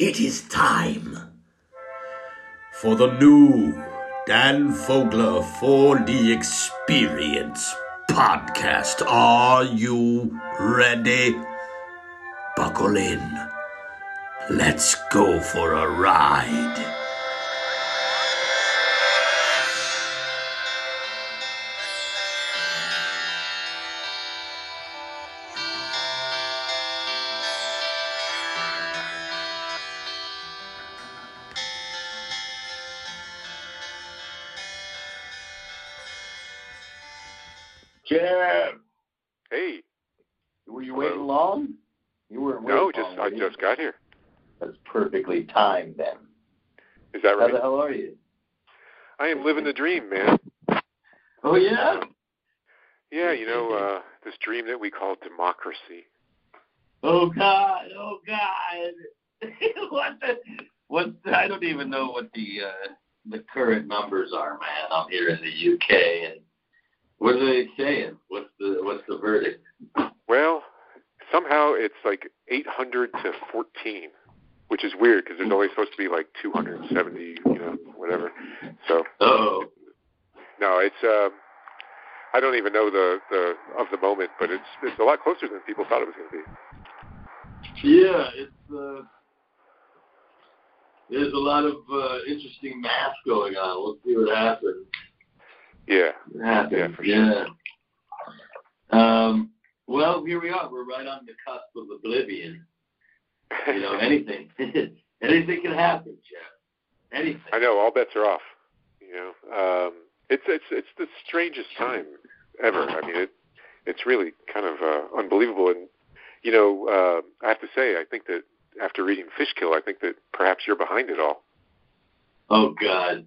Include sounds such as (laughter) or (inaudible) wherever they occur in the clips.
It is time for the new Dan Fogler 4D Experience podcast. Are you ready? Buckle in. Let's go for a ride. Got here. That's perfectly timed then. Is that right? How the hell are you? I am living the dream, man. Oh yeah. Yeah, you know, uh this dream that we call democracy. Oh God. Oh God. (laughs) what the? What? I don't even know what the uh, the current numbers are, man. I'm here in the UK, and what are they saying? What's the What's the verdict? Well, somehow it's like 800 to 14, which is weird because there's only supposed to be like 270, you know, whatever. So Oh. no, it's um I don't even know the the of the moment, but it's it's a lot closer than people thought it was going to be. Yeah, it's uh, there's a lot of uh, interesting math going on. We'll see what happens. Yeah. What happens? Yeah, for sure. Yeah. Um. Well, here we are. We're right on the cusp of oblivion. You know, (laughs) anything, (laughs) anything can happen, Jeff. Anything. I know all bets are off. You know, um, it's it's it's the strangest time ever. I mean, it it's really kind of uh, unbelievable. And you know, uh, I have to say, I think that after reading Fishkill, I think that perhaps you're behind it all. Oh God.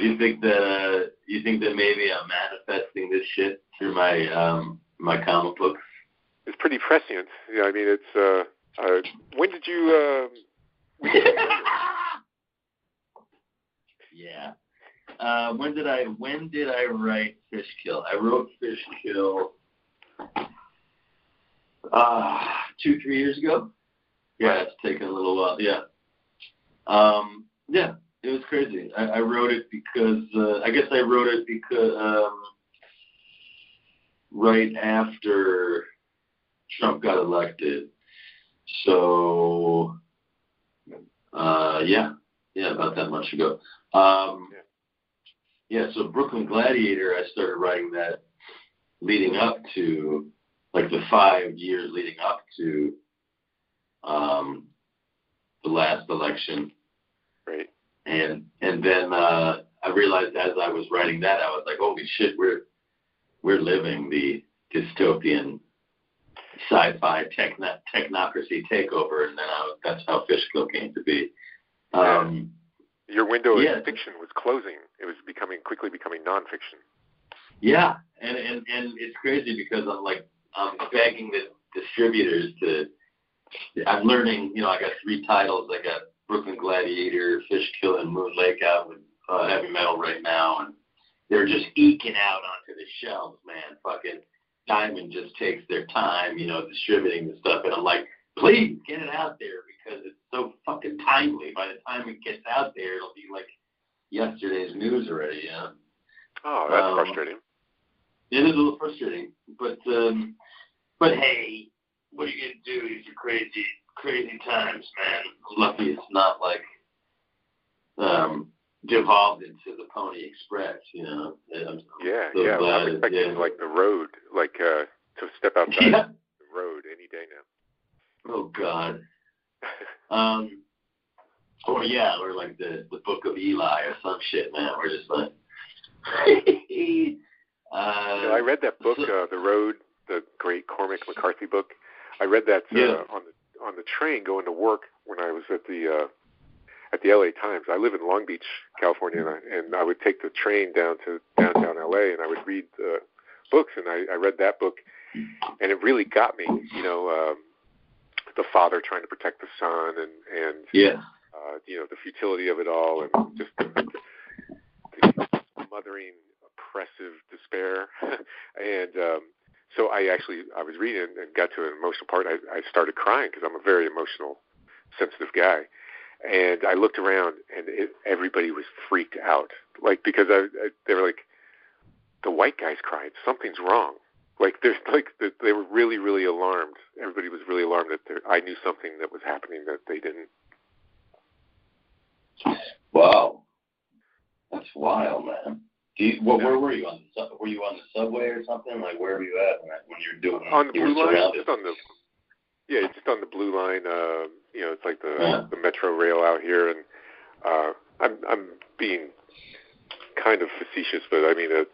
You think that uh, you think that maybe I'm manifesting this shit through my um my comic books? It's pretty prescient. Yeah, I mean, it's. Uh, uh, when did you? Uh, (laughs) yeah. Uh, when did I when did I write Fishkill? I wrote Fishkill uh two, three years ago. Yeah, it's taken a little while. Yeah. Um yeah, it was crazy. I, I wrote it because uh, I guess I wrote it because um right after Trump got elected. So uh yeah, yeah, about that much ago. Um yeah, so Brooklyn Gladiator, I started writing that leading up to like the five years leading up to um, the last election, right. and and then uh, I realized as I was writing that, I was like, holy shit, we're we're living the dystopian sci-fi techno- technocracy takeover, and then I, that's how Fishkill came to be. Um, Your window Yeah. of fiction was closing. It was becoming quickly becoming nonfiction. Yeah, and and and it's crazy because I'm like I'm begging the distributors to. I'm learning. You know, I got three titles. I got Brooklyn Gladiator, Fishkill, and Moon Lake out with uh, heavy metal right now, and they're just eking out onto the shelves, man. Fucking Diamond just takes their time, you know, distributing the stuff, and I'm like, please get it out there because it's so fucking timely. By the time it gets out there, it'll be like yesterday's news already. You know. Oh, that's Um, frustrating. It is a little frustrating, but um, but hey, what are you gonna do? These are crazy, crazy times, man. Lucky it's not like um, devolved into the Pony Express, you know. I'm Yeah, so yeah. glad I'm expecting yeah. like the road, like uh, to step outside Yeah. the road any day now. Oh God. (laughs) Um. Or yeah, or like the the Book of Eli or some shit, man. We're just like. (laughs) uh, know, I read that book, so- uh, The Road, the great Cormac McCarthy book. I read that uh, Yeah. on the on the train going to work when I was at the uh, at the LA Times. I live in Long Beach, California, and I, and I would take the train down to downtown LA, and I would read uh, books. And I, I read that book, and it really got me. You know, um, the father trying to protect the son, and and Yeah. uh, you know the futility of it all, and just the, the, the mothering, oppressive despair. (laughs) and um, so I actually I was reading and got to an emotional part. I, I started crying because I'm a very emotional, sensitive guy, and I looked around, and it, everybody was freaked out, like because I, I they were like, the white guys cried, something's wrong. Like there's (laughs) like they were really really alarmed. Everybody was really alarmed that there, I knew something that was happening that they didn't. Wow, that's wild, man. Do you, well, where were you on the were you on the subway or something? Like where were you at when, when you were doing on the blue line? Just on the yeah, just on the blue line. Uh, you know, it's like the yeah. the metro rail out here, and uh, I'm I'm being kind of facetious, but I mean it,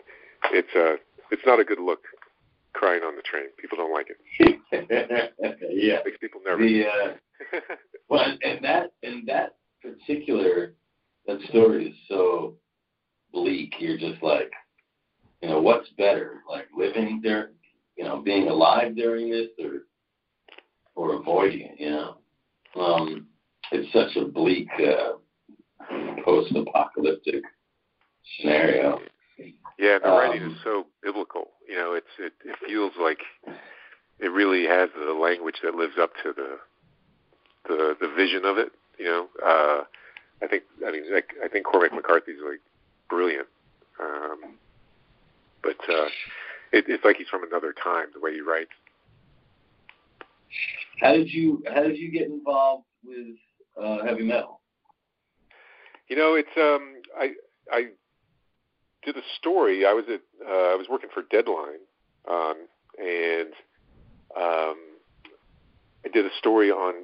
it's uh it's not a good look crying on the train. People don't like it. (laughs) yeah, it makes people nervous. The, uh, (laughs) well, and that and that particular that story is so bleak. You're just like, you know, what's better, like living there, you know, being alive during this, or or avoiding it. You know, um, it's such a bleak uh, post-apocalyptic scenario. Yeah, the writing um, is so biblical. You know, it's it, it feels like it really has the language that lives up to the the the vision of it. You know, uh, I think I mean like, I think Cormac McCarthy's like brilliant, um, but uh, it, it's like he's from another time the way he writes. How did you How did you get involved with uh, heavy metal? You know, it's um, I I did a story. I was at uh, I was working for Deadline, um, and um, I did a story on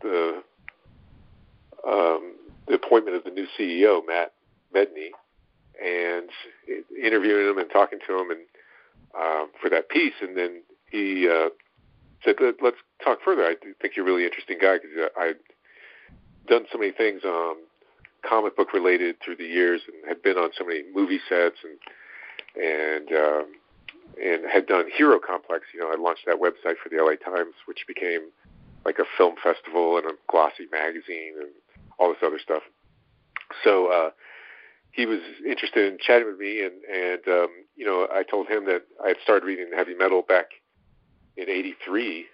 the um, the appointment of the new CEO, Matt Medney, and interviewing him and talking to him and um, for that piece. And then he uh, said, "Let's talk further. I think you're a really interesting guy because I've done so many things um, comic book related through the years and had been on so many movie sets and and um, and had done Hero Complex. You know, I launched that website for the LA Times, which became like a film festival and a glossy magazine and all this other stuff. So uh, he was interested in chatting with me, and and um, you know, I told him that I had started reading heavy metal back in '83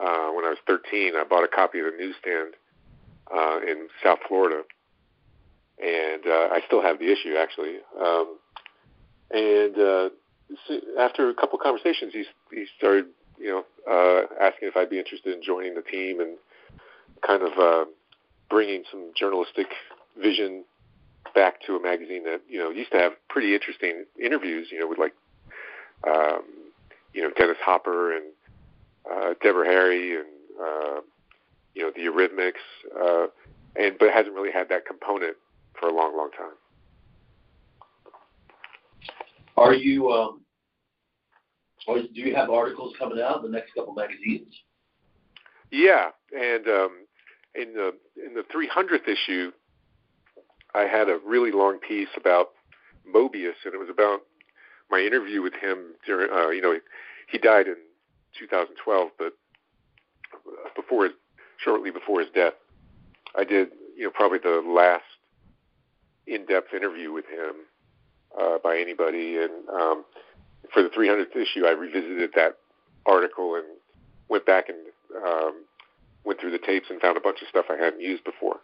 uh, when I was 13. I bought a copy of the newsstand uh, in South Florida, and uh, I still have the issue actually. Um, and uh, so after a couple conversations, he he started, you know, uh, asking if I'd be interested in joining the team and kind of uh, bringing some journalistic vision back to a magazine that you know used to have pretty interesting interviews, you know, with like, um, you know, Dennis Hopper and uh, Deborah Harry and uh, you know the Eurythmics, uh, and but hasn't really had that component for a long, long time. Are you? Um, or do you have articles coming out in the next couple magazines? Yeah, and um, in the in the 300th issue, I had a really long piece about Moebius, and it was about my interview with him during. Uh, you know, he, he died in 2012, but before shortly before his death, I did you know probably the last in-depth interview with him uh, by anybody, and um, for the 300th issue, I revisited that article and went back and um, went through the tapes and found a bunch of stuff I hadn't used before.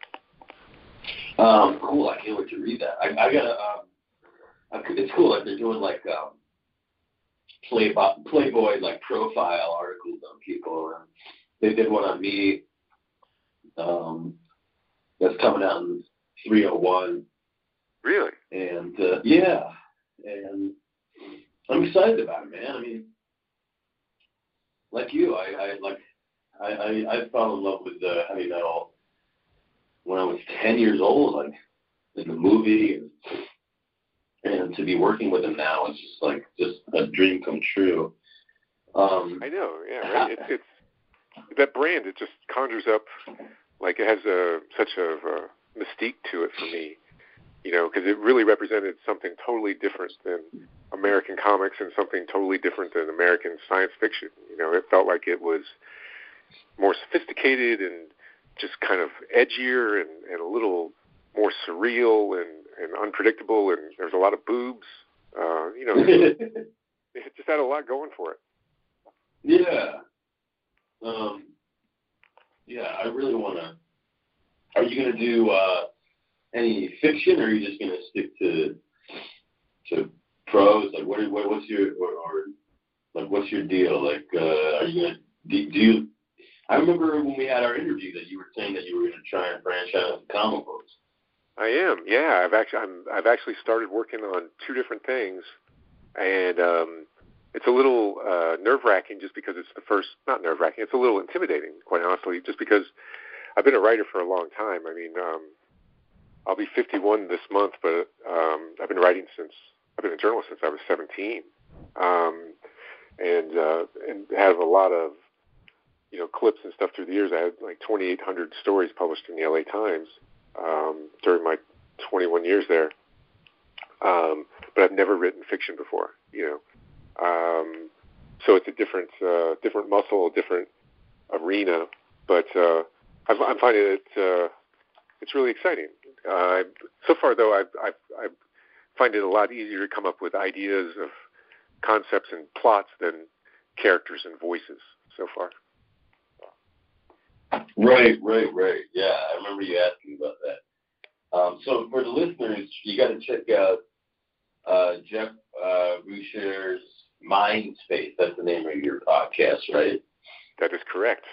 Um, cool. I can't wait to read that. I, I got a. Um, it's cool. They're doing like um, Playboy, Playboy like profile articles on people. And they did one on me. Um, that's coming out in 301. Really? And uh, yeah, and I'm excited about it, man. I mean, like you, I, I like I, I I fell in love with uh, heavy metal when I was 10 years old, like in the movie, and and to be working with him now is just like just a dream come true. Um, I know, yeah, right. (laughs) it's, it's that brand. It just conjures up like it has a such a, a mystique to it for me, you know, because it really represented something totally different than American comics and something totally different than American science fiction. You know, it felt like it was more sophisticated and just kind of edgier and, and a little more surreal and, and unpredictable. And there's a lot of boobs. Uh, you know, it (laughs) just had a lot going for it. Yeah. Um, yeah, I really want to. are you going to do uh, any fiction, or are you just going to stick to to prose? Like, what, what what's your or, or like what's your deal? Like, uh, are you going to do, do you? I remember when we had our interview that you were saying that you were going to try and branch out into comic books. I am. Yeah, I've actually I'm, I've actually started working on two different things, and um, it's a little uh, nerve wracking just because it's the first. Not nerve wracking. It's a little intimidating, quite honestly, just because I've been a writer for a long time. I mean, um, I'll be 51 this month, but um, I've been writing since I've been a journalist since I was 17, um, and uh, and have a lot of you know clips and stuff through the years. I had like 2,800 stories published in the LA Times um, during my 21 years there. Um, but I've never written fiction before, you know. Um, so it's a different, uh, different muscle, a different arena. But uh, I'm, I'm finding it, uh, it's really exciting. Uh, so far, though, I, I, I find it a lot easier to come up with ideas of concepts and plots than characters and voices so far. Right, right, right. Yeah, I remember you asking about that. Um, so for the listeners, you got to check out uh, Jeff uh, Boucher's Mind Space. That's the name of your podcast, right? That is correct.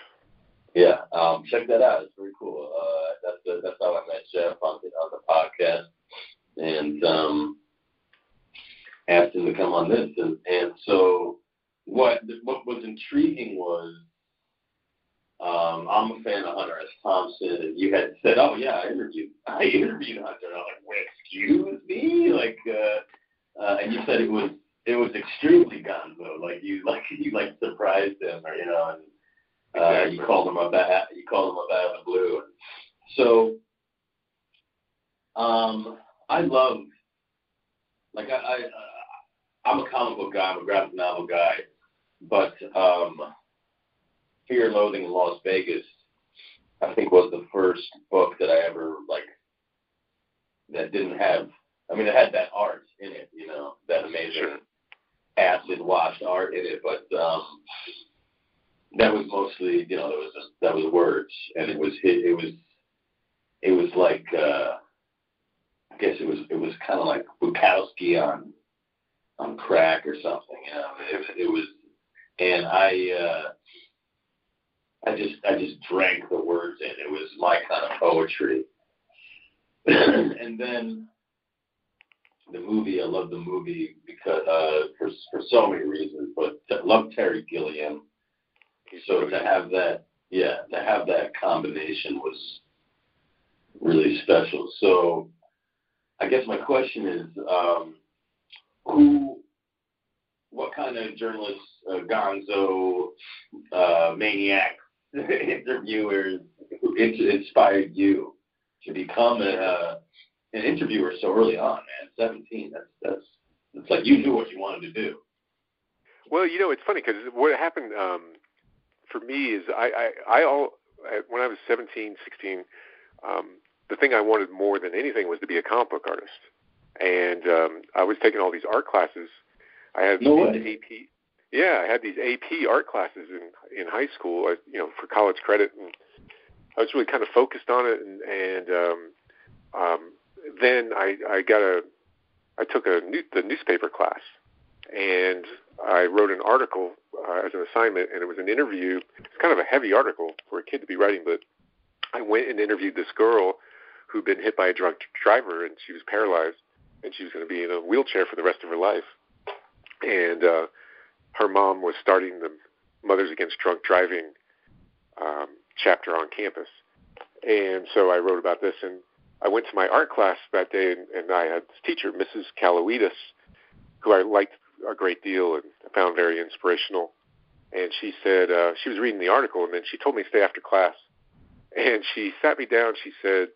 Yeah, um, check that out. It's very cool. Uh, that's the, that's how I met Jeff on the on the podcast, and um, asked him to come on this. And and so what what was intriguing was um, I'm a fan of Hunter S. Thompson, and you had said, "Oh yeah, I interviewed, I interviewed Hunter." And I'm like, "Wait, excuse me?" Like, uh, uh, and you said it was it was extremely gonzo. Like you (laughs) like you like surprised him, or you know, and uh, exactly. you called him up out you called him up out of the blue. So, um, I love like I, I I'm a comic book guy, I'm a graphic novel guy, but um Fear and Loathing in Las Vegas, I think was the first book that I ever like that didn't have. I mean, it had that art in it, you know, that amazing sure. acid washed art in it, but um, that was mostly, you know, that was that was words, and it was it was it was like uh, I guess it was it was kind of like Bukowski on on crack or something, you know. It, it was, and I. uh I just I just drank the words in. It was my kind of poetry. (clears throat) and then the movie, I love the movie because uh, for for so many reasons, but I love Terry Gilliam. So to have that, yeah, to have that combination was really special. So I guess my question is, um, who, what kind of journalist, uh, Gonzo, uh, maniac (laughs) interviewers who inspired you to become a, uh, an interviewer so early on, man? Seventeen. That's that's it's like you knew what you wanted to do. Well, you know, it's funny because what happened um, for me is I, I, I all when I was 17, 16, um, the thing I wanted more than anything was to be a comic book artist, and um, I was taking all these art classes. I had no AP yeah, I had these AP art classes in in high school, you know, for college credit, and I was really kind of focused on it. And, and um, um, then I I got a I took a new, the newspaper class, and I wrote an article uh, as an assignment, and it was an interview. It's kind of a heavy article for a kid to be writing, but I went and interviewed this girl who'd been hit by a drunk driver, and she was paralyzed, and she was going to be in a wheelchair for the rest of her life. And uh, her mom was starting the Mothers Against Drunk Driving um, chapter on campus. And so I wrote about this, and I went to my art class that day, and, and I had this teacher, Mrs. Kaloidis, who I liked a great deal and found very inspirational. And she said uh, she was reading the article, and then she told me to stay after class. And she sat me down. She said,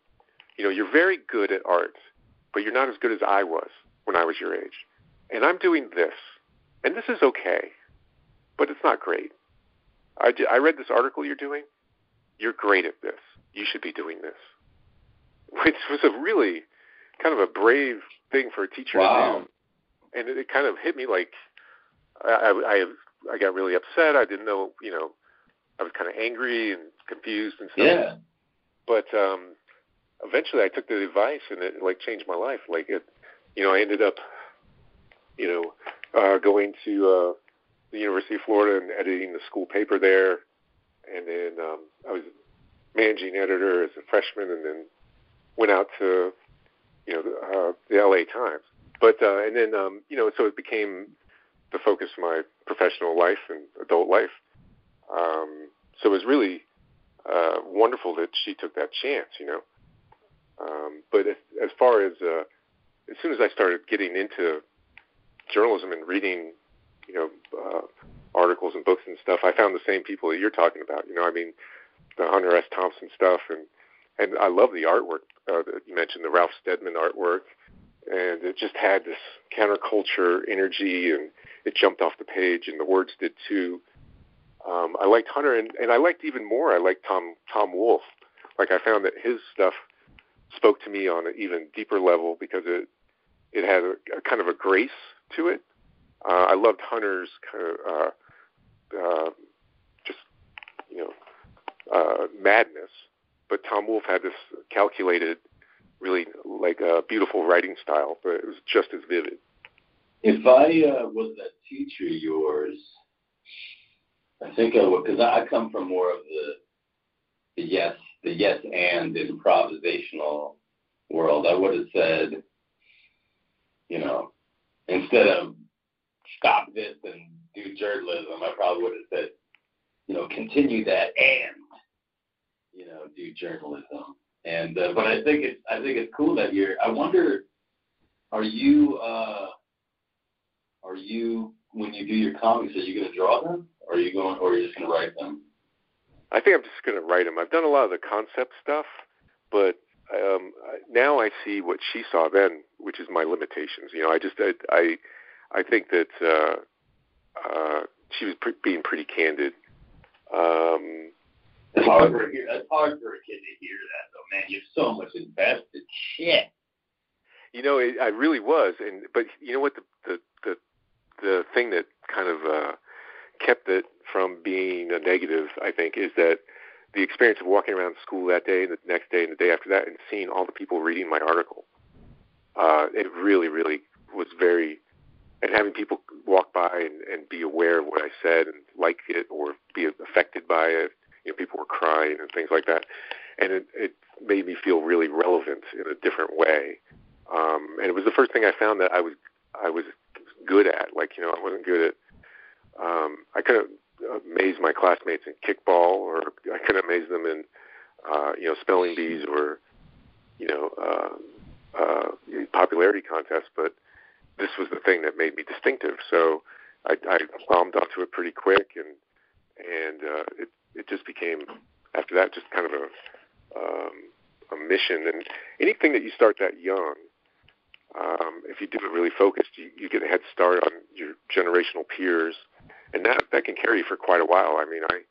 "You know, you're very good at art, but you're not as good as I was when I was your age. And I'm doing this, and this is okay, but it's not great. I, I read this article you're doing. You're great at this. You should be doing this. (laughs) Which was a really kind of a brave thing for a teacher wow. to do. And it, it kind of hit me like I, I I got really upset. I didn't know, you know, I was kind of angry and confused and stuff. Yeah. But um, eventually I took the advice and it like changed my life. Like it, you know, I ended up, you know, uh, going to uh, the University of Florida and editing the school paper there, and then um, I was managing editor as a freshman, and then went out to, you know, uh, the LA Times. But uh, and then um, you know, so it became the focus of my professional life and adult life. Um, so it was really uh, wonderful that she took that chance, you know. Um, but as, as far as uh, as soon as I started getting into journalism and reading, you know, uh, articles and books and stuff, I found the same people that you're talking about. You know, I mean, the Hunter S. Thompson stuff, and and I love the artwork uh, that you mentioned, the Ralph Steadman artwork, and it just had this counterculture energy, and it jumped off the page, and the words did too. Um, I liked Hunter, and, and I liked even more. I liked Tom Tom Wolfe. Like I found that his stuff spoke to me on an even deeper level because it it had a, a kind of a grace to it. Uh, I loved Hunter's kind of uh, uh, just you know uh, madness, but Tom Wolfe had this calculated, really like a beautiful writing style, but it was just as vivid. If I uh, was a teacher yours, I think I would, because I come from more of the the yes, the yes and improvisational world. I would have said, you know, instead of stop this and do journalism, I probably would have said, you know, continue that and you know do journalism. And uh, but I think it's I think it's cool that you're. I wonder, are you uh, are you when you do your comics, are you going to draw them, or are you going, or are you just going to write them? I think I'm just going to write them. I've done a lot of the concept stuff, but um, now I see what she saw then, which is my limitations. You know, I just I I, I think that uh, uh, she was pre- being pretty candid. Um, it's hard for it's hard for a kid to hear that though, man. You're so much invested. Shit. You know, it, I really was, and but you know what the the the, the thing that kind of uh, kept it from being a negative, I think, is that the experience of walking around school that day and the next day and the day after that and seeing all the people reading my article, uh, it really, really was very, and having people walk by and, and be aware of what I said and like it or be affected by it. You know, people were crying and things like that, and it, it made me feel really relevant in a different way. Um, and it was the first thing I found that I was I was good at. Like you know, I wasn't good at. Um, I couldn't amaze my classmates in kickball, or I could amaze them in, uh, you know, spelling bees or, you know, uh, uh, popularity contests. But this was the thing that made me distinctive. So I, I bombed onto it pretty quick, and and uh, it it just became after that just kind of a um, a mission. And anything that you start that young, um, if you do it really focused, you, you get a head start on your generational peers and that that can carry you for quite a while. I mean, I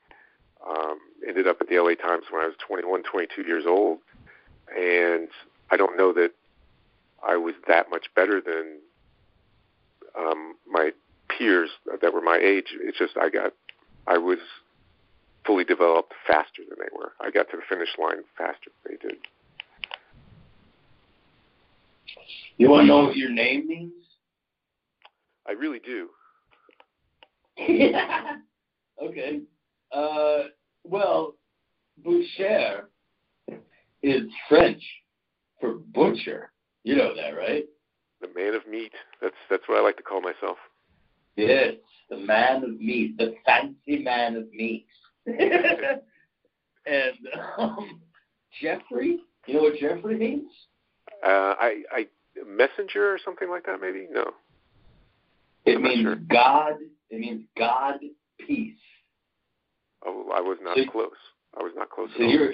um, ended up at the LA Times when I was 21, 22 years old, and I don't know that I was that much better than um, my peers that were my age. It's just I got I was fully developed faster than they were. I got to the finish line faster than they did. You want to know what your name means? I really do. Yeah. (laughs) Okay. Uh, well, boucher is French for butcher. You know that, right? The man of meat. That's that's what I like to call myself. Yes, the man of meat, the fancy man of meat. (laughs) and um, Jeffrey, you know what Jeffrey means? Uh, I, I messenger or something like that, maybe. No. It I'm means sure. God it means God peace. Oh, I was not so, close. I was not close. So you're,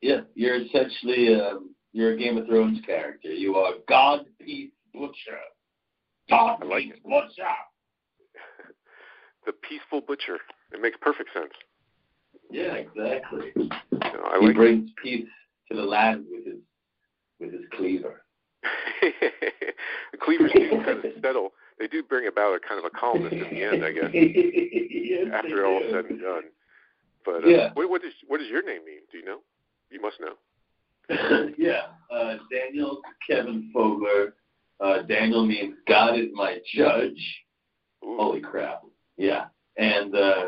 yeah, you're essentially a, um, you're a Game of Thrones character. You are God peace butcher. God like peace it. butcher. (laughs) the peaceful butcher. It makes perfect sense. Yeah, exactly. You know, he like brings it. peace to the land with his with his cleaver. (laughs) the cleavers do kind of settle they do bring about a kind of a calmness in the end, I guess. (laughs) yes, after all said and done. But uh, yeah. what, what, is, what does your name mean? Do you know? You must know. (laughs) yeah. uh, Daniel Kevin Fogler. Uh, Daniel means God is my judge. Ooh. Holy crap. Yeah. And uh,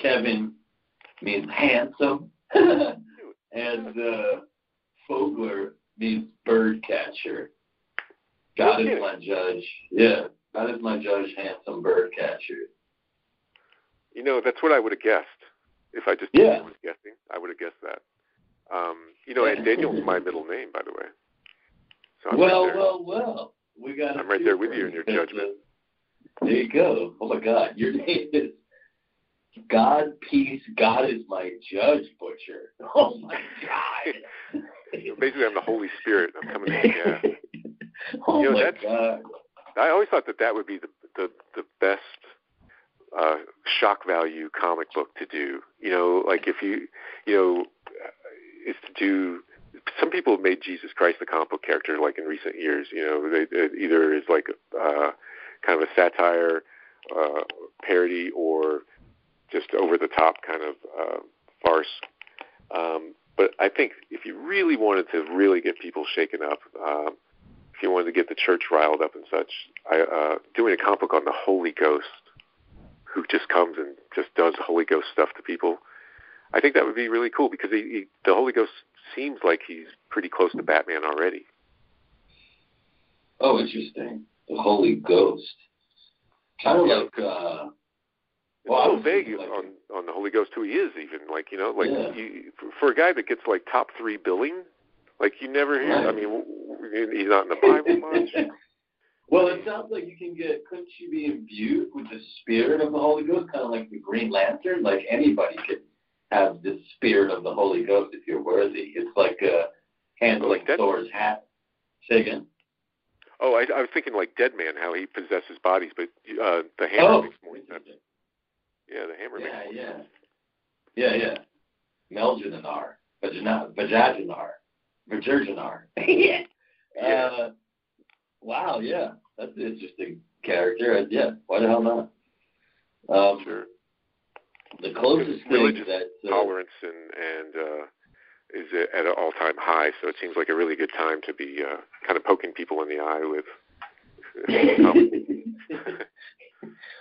Kevin means handsome. (laughs) and uh, Fogler means bird catcher. God is my judge. Yeah. God is my judge, handsome bird catcher. You know, that's what I would have guessed if I just Yeah. was guessing. I would have guessed that. Um, you know, and Daniel's my middle name, by the way. So I'm well, right well, well. We got. I'm right there with you in your judgment. There you go. Oh my God, your (laughs) name is God Peace. God is my judge, Butcher. (laughs) Oh my God. (laughs) Basically, I'm the Holy Spirit. I'm coming in. Yeah. (laughs) oh You know, my that's- God. I always thought that that would be the the, the best uh, shock value comic book to do. You know, like if you, you know, uh, is to do. Some people have made Jesus Christ the comic book character like in recent years. You know, they, it either is like uh, kind of a satire, uh, parody, or just over the top kind of uh, farce. Um, but I think if you really wanted to really get people shaken up, um, if you wanted to get the church riled up and such, I, uh, doing a comic book on the Holy Ghost, who just comes and just does Holy Ghost stuff to people, I think that would be really cool because he, he, the Holy Ghost seems like he's pretty close to Batman already. Oh, interesting. The Holy Ghost. Kind of Yeah. like. uh It's Well, so vague like- on on the Holy Ghost who he is, even like you know, like Yeah. you, for a guy that gets like top three billing, like you never hear. I mean, he's not in the Bible (laughs) much. well, it sounds like you can get. Couldn't you be imbued with the spirit of the Holy Ghost, kind of like the Green Lantern? Like anybody could have the spirit of the Holy Ghost if you're worthy. It's like uh, handling Like? Thor's hat. Say again. Oh, I, I was thinking like Deadman, how he possesses bodies, but uh, the hammer Oh, makes more sense. Yeah, the hammer yeah, makes more yeah, sense. yeah, yeah. Melginar, Vaginar, Vajaginar, Vajerginar. (laughs) yeah. Yeah. Uh, wow, yeah, that's an interesting character. Yeah, why the hell not? Um, Sure. The closest thing Religious that uh, Tolerance and and uh, is at an all-time high, so it seems like a really good time to be uh, kind of poking people in the eye with. (laughs)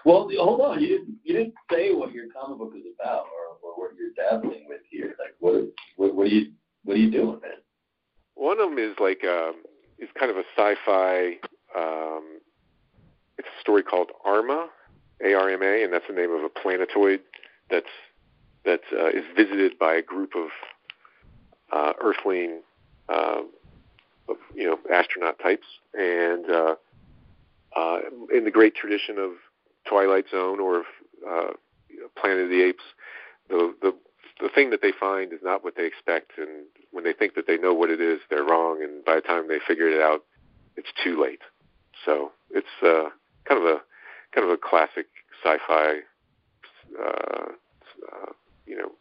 well, hold on. You didn't you didn't say what your comic book is about, or, or what you're dabbling with here. Like, what what what are you what are you doing, man? One of them is like um, is kind of a sci-fi. Um, it's a story called Arma, A-R-M-A, and that's the name of a planetoid that's that uh, is visited by a group of uh, Earthling, uh, of, you know, astronaut types, and uh, uh, in the great tradition of Twilight Zone or uh, Planet of the Apes, the the the thing that they find is not what they expect, and when they think that they know what it is, they're wrong, and by the time they figure it out, it's too late. So it's uh, kind of a kind of a classic sci-fi, uh, uh, you know,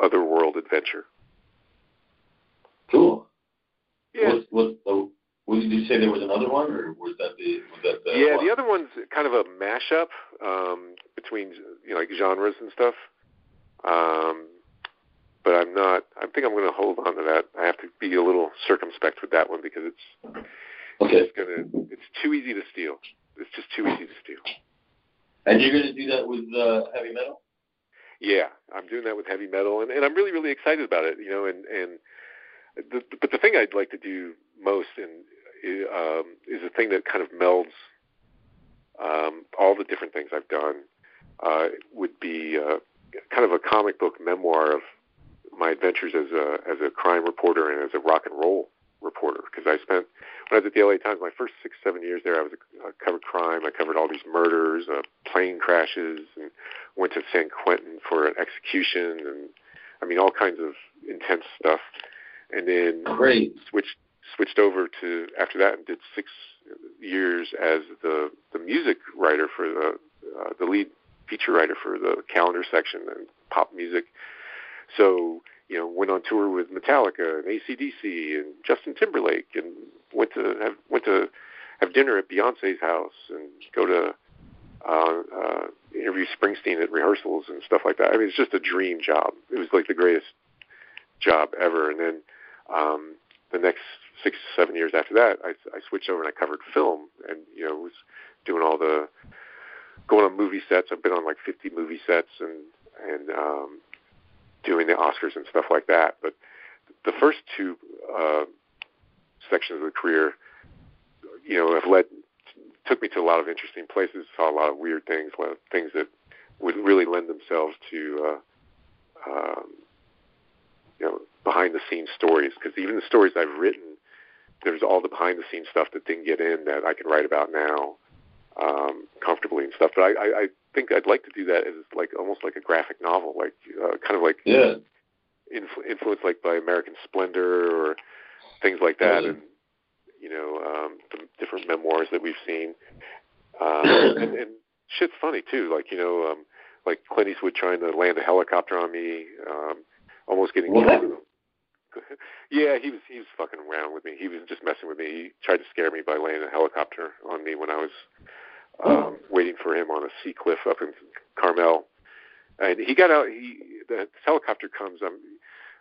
otherworld adventure. Cool. Yeah, What, what, oh, what did you say there was another one, or was that the was that the yeah. one? The other one's kind of a mashup um, between you know like genres and stuff. Um, but I'm not. I think I'm going to hold on to that. I have to be a little circumspect with that one because it's Okay. it's gonna it's too easy to steal. It's just too easy to steal. And you're going to do that with uh, heavy metal? Yeah, I'm doing that with heavy metal, and, and I'm really really excited about it. You know, and and the, but the thing I'd like to do most and um, is a thing that kind of melds um, all the different things I've done. Uh, would be uh, kind of a comic book memoir of my adventures as a as a crime reporter and as a rock and roll reporter. Because I spent when I was at the LA Times, my first six seven years there, I was a, I covered crime. I covered all these murders, uh, plane crashes, and went to San Quentin for an execution, and I mean all kinds of intense stuff. And then Great. switched switched over to after that and did six years as the the music writer for the uh, the lead feature writer for the calendar section and pop music. So you know went on tour with Metallica and ACDC and Justin Timberlake and went to have went to have dinner at Beyonce's house and go to uh, uh, interview Springsteen at rehearsals and stuff like that. I mean, it's just a dream job. It was like the greatest job ever. And then um, the next six, seven years after that, I, I switched over and I covered film, and you know was doing all the going on movie sets. I've been on like 50 movie sets and and um, doing the Oscars and stuff like that. But the first two uh, sections of the career, you know, have led took me to a lot of interesting places. Saw a lot of weird things, a lot of things that would really lend themselves to, uh, um, you know, behind the scenes stories. Because even the stories I've written, there's all the behind the scenes stuff that didn't get in that I can write about now um, comfortably and stuff. But I, I, I think I'd like to do that as like almost like a graphic novel, like uh, kind of like yeah. influ- influenced like by American Splendor or things like that, Mhm. and you know um, the different memoirs that we've seen. Um, (coughs) and, and shit's funny too, like you know, um, like Clint Eastwood trying to land a helicopter on me, um, almost getting What? killed. (laughs) Yeah, he was he was fucking around with me. He was just messing with me. He tried to scare me by landing a helicopter on me when I was um, waiting for him on a sea cliff up in Carmel. And he got out. He the helicopter comes. I'm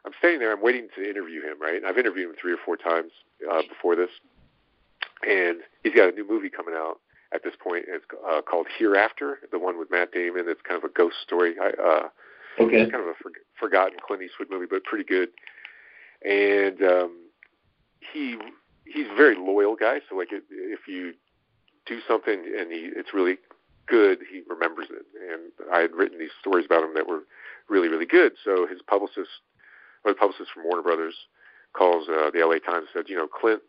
I'm standing there. I'm waiting to interview him. Right. I've interviewed him three or four times uh, before this, and he's got a new movie coming out at this point. It's uh, called Hereafter, the one with Matt Damon. It's kind of a ghost story. I, uh, Okay. it's kind of a for, forgotten Clint Eastwood movie, but pretty good. And um, he he's a very loyal guy. So like if, if you do something and he it's really good, he remembers it. And I had written these stories about him that were really really good. So his publicist, or the publicist from Warner Brothers, calls uh, the L.A. Times and said, you know, Clint,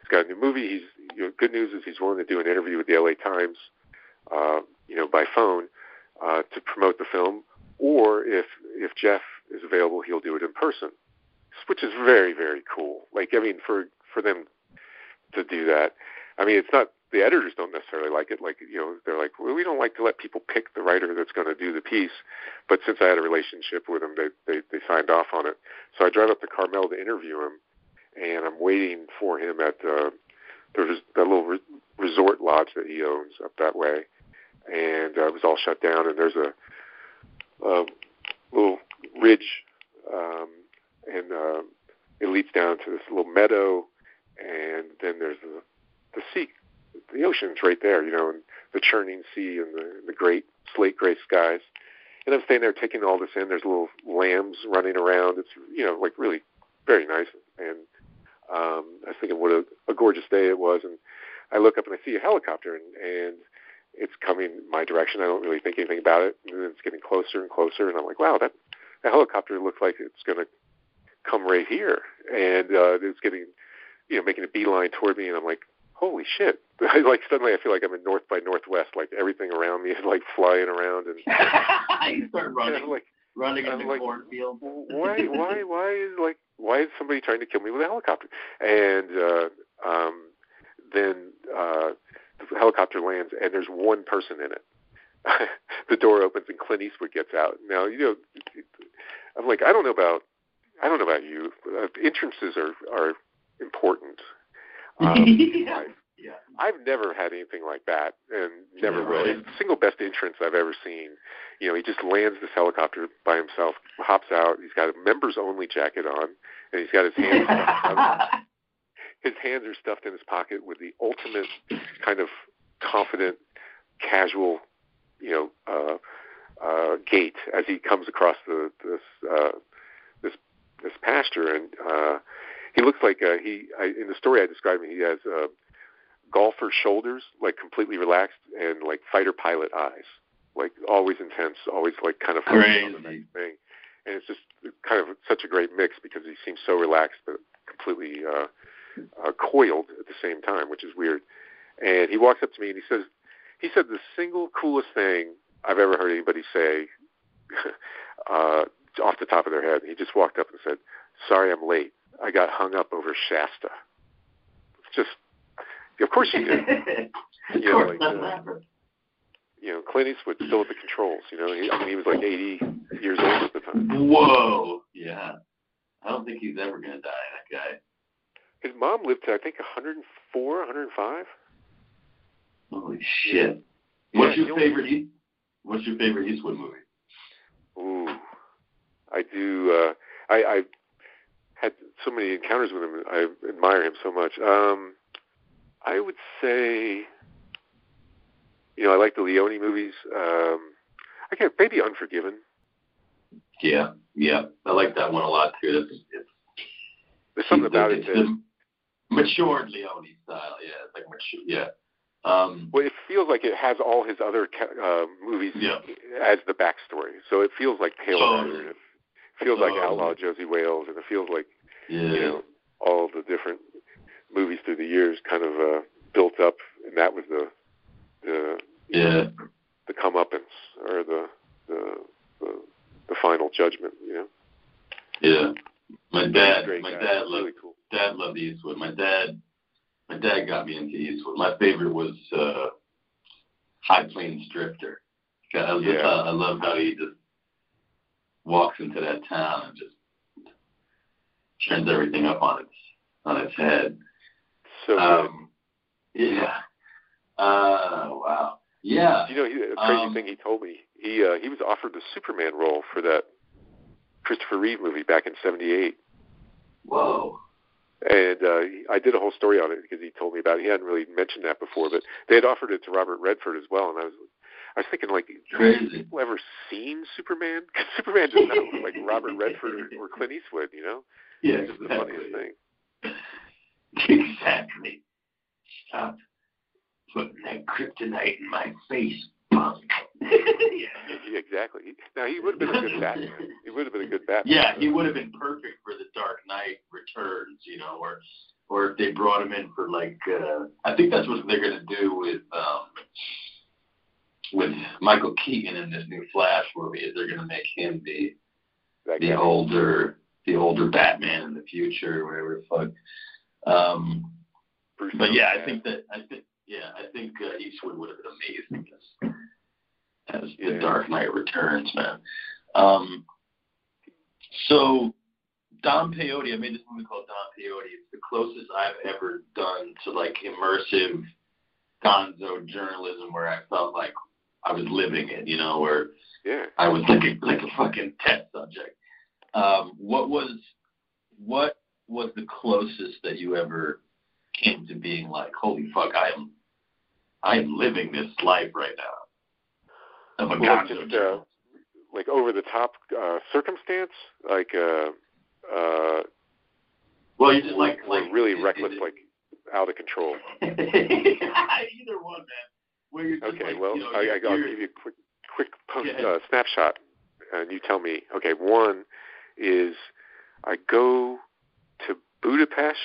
he's got a new movie. He's you know, good news is he's willing to do an interview with the L.A. Times, uh, you know, by phone uh, to promote the film or if if Jeff is available, he'll do it in person, which is very very cool. Like I mean, for for them to do that, I mean, it's not the editors don't necessarily like it. Like you know, they're like, well, we don't like to let people pick the writer that's going to do the piece. But since I had a relationship with them, they they they signed off on it. So I drive up to Carmel to interview him, and I'm waiting for him at uh, there's that little re- resort lodge that he owns up that way, and uh, it was all shut down. And there's a a little ridge, um, and uh, it leads down to this little meadow, and then there's the the sea, the ocean's right there, you know, and the churning sea and the the great slate gray skies. And I'm staying there taking all this in. There's little lambs running around. It's you know like really very nice. And um, I was thinking what a, a gorgeous day it was. And I look up and I see a helicopter, and, and it's coming my direction. I don't really think anything about it, and it's getting closer and closer, and I'm like, wow, that that helicopter looks like it's going to come right here, and uh, it's getting, you know, making a beeline toward me, and I'm like, holy shit! (laughs) I like suddenly I feel like I'm in North by Northwest, like everything around me is like flying around, and (laughs) you start running, I'm like, running in the like- cornfield. why why why is like why is somebody trying to kill me with a helicopter? And uh um then uh the helicopter lands and there's one person in it. (laughs) The door opens and clint eastwood gets out. Now you know i'm like i don't know about i don't know about you uh, entrances are are important um, yeah. (laughs) I- yeah. I've never had anything like that, and never Yeah, will. right. Single best entrance I've ever seen. You know, he just lands this helicopter by himself, hops out. He's got a members-only jacket on, and he's got his hands (laughs) his hands are stuffed in his pocket with the ultimate kind of confident, casual, you know, uh, uh, gait as he comes across the this uh, this this pasture, and uh, he looks like uh, he. I, in the story I described him, he has. Uh, golfer shoulders, like completely relaxed, and like fighter pilot eyes, like always intense, always like kind of focused on the Crazy. next thing. And it's just kind of such a great mix because he seems so relaxed but completely uh, uh, coiled at the same time, which is weird. And he walks up to me and he says, he said the single coolest thing I've ever heard anybody say (laughs) uh, off the top of their head. He just walked up and said, "Sorry, I'm late. I got hung up over Shasta." Just, of course you did. (laughs) of Yeah, course, like, that's uh, you know, Clint Eastwood still at the controls. You know, he, I mean, he was like 80 years old at the time. Whoa. Yeah. I don't think he's ever gonna die. That guy. His mom lived to I think 104, 105. Holy shit. What's Yeah, your favorite? East, what's your favorite Eastwood movie? Ooh, I do. Uh, I, I had so many encounters with him. I admire him so much. Um, I would say, you know, I like the Leone movies. Um, I get maybe Unforgiven. Yeah, yeah, I like that one a lot too. It's, it's There's something about it it's that matured Leone style. Yeah, it's like mature. Yeah. Um, well, it feels like it has all his other uh, movies Yeah. as the backstory. So it feels like Pale Totally. Rider. Feels like Totally. Outlaw Josey Wales, and it feels like yeah. you know all the different movies through the years kind of uh, built up, and that was the the yeah. the comeuppance or the the the, the final judgment. You know, Yeah. My dad, my guy. dad loved really cool. dad loved Eastwood. My dad, my dad got me into Eastwood. My favorite was uh, High Plains Drifter. I Yeah. how, I love how he just walks into that town and just turns everything up on its on its head. So. Um, yeah. Uh, wow. Yeah. you know, he, a crazy um, thing he told me. He uh, he was offered the Superman role for that Christopher Reeve movie back in '78. Whoa. And uh, he- I did a whole story on it because he told me about it. He hadn't really mentioned that before, but they had offered it to Robert Redford as well. And I was, I was thinking, like, have people ever seen Superman? (laughs) Because Superman does not look like Robert (laughs) Redford or, or Clint Eastwood, you know? Yeah. It's the funniest thing. (laughs) Exactly. Stop putting that kryptonite in my face, punk. yeah. Yeah, exactly. Now he would have been a good Batman. He would have been a good Batman. Yeah, he would have been perfect for the Dark Knight Returns, you know, or or if they brought him in for like uh I think that's what they're gonna do with um with Michael Keaton in this new Flash movie is they're gonna make him the that the guy. older the older Batman in the future whatever the fuck. Um Bruce but yeah, I think that I think yeah, I think uh, Eastwood would have been amazing as as Yeah. the Dark Knight Returns, man. Um, so Don Peyote, I made this movie called Don Peyote. It's the closest I've ever done to like immersive gonzo journalism where I felt like I was living it, you know, where Yeah. I was like a like a fucking test subject. Um, what was what was the closest that you ever came to being like, holy fuck, I am I am living this life right now. Of a Well, gonzo just, uh, like over the top uh, circumstance, like uh, uh, Well, you just like like really it- reckless, it- like out of control. (laughs) either one, man. You're Okay, like, well, you know, I, I, I'll give you a quick, quick post, uh, snapshot, and you tell me. Okay, one is I go to Budapest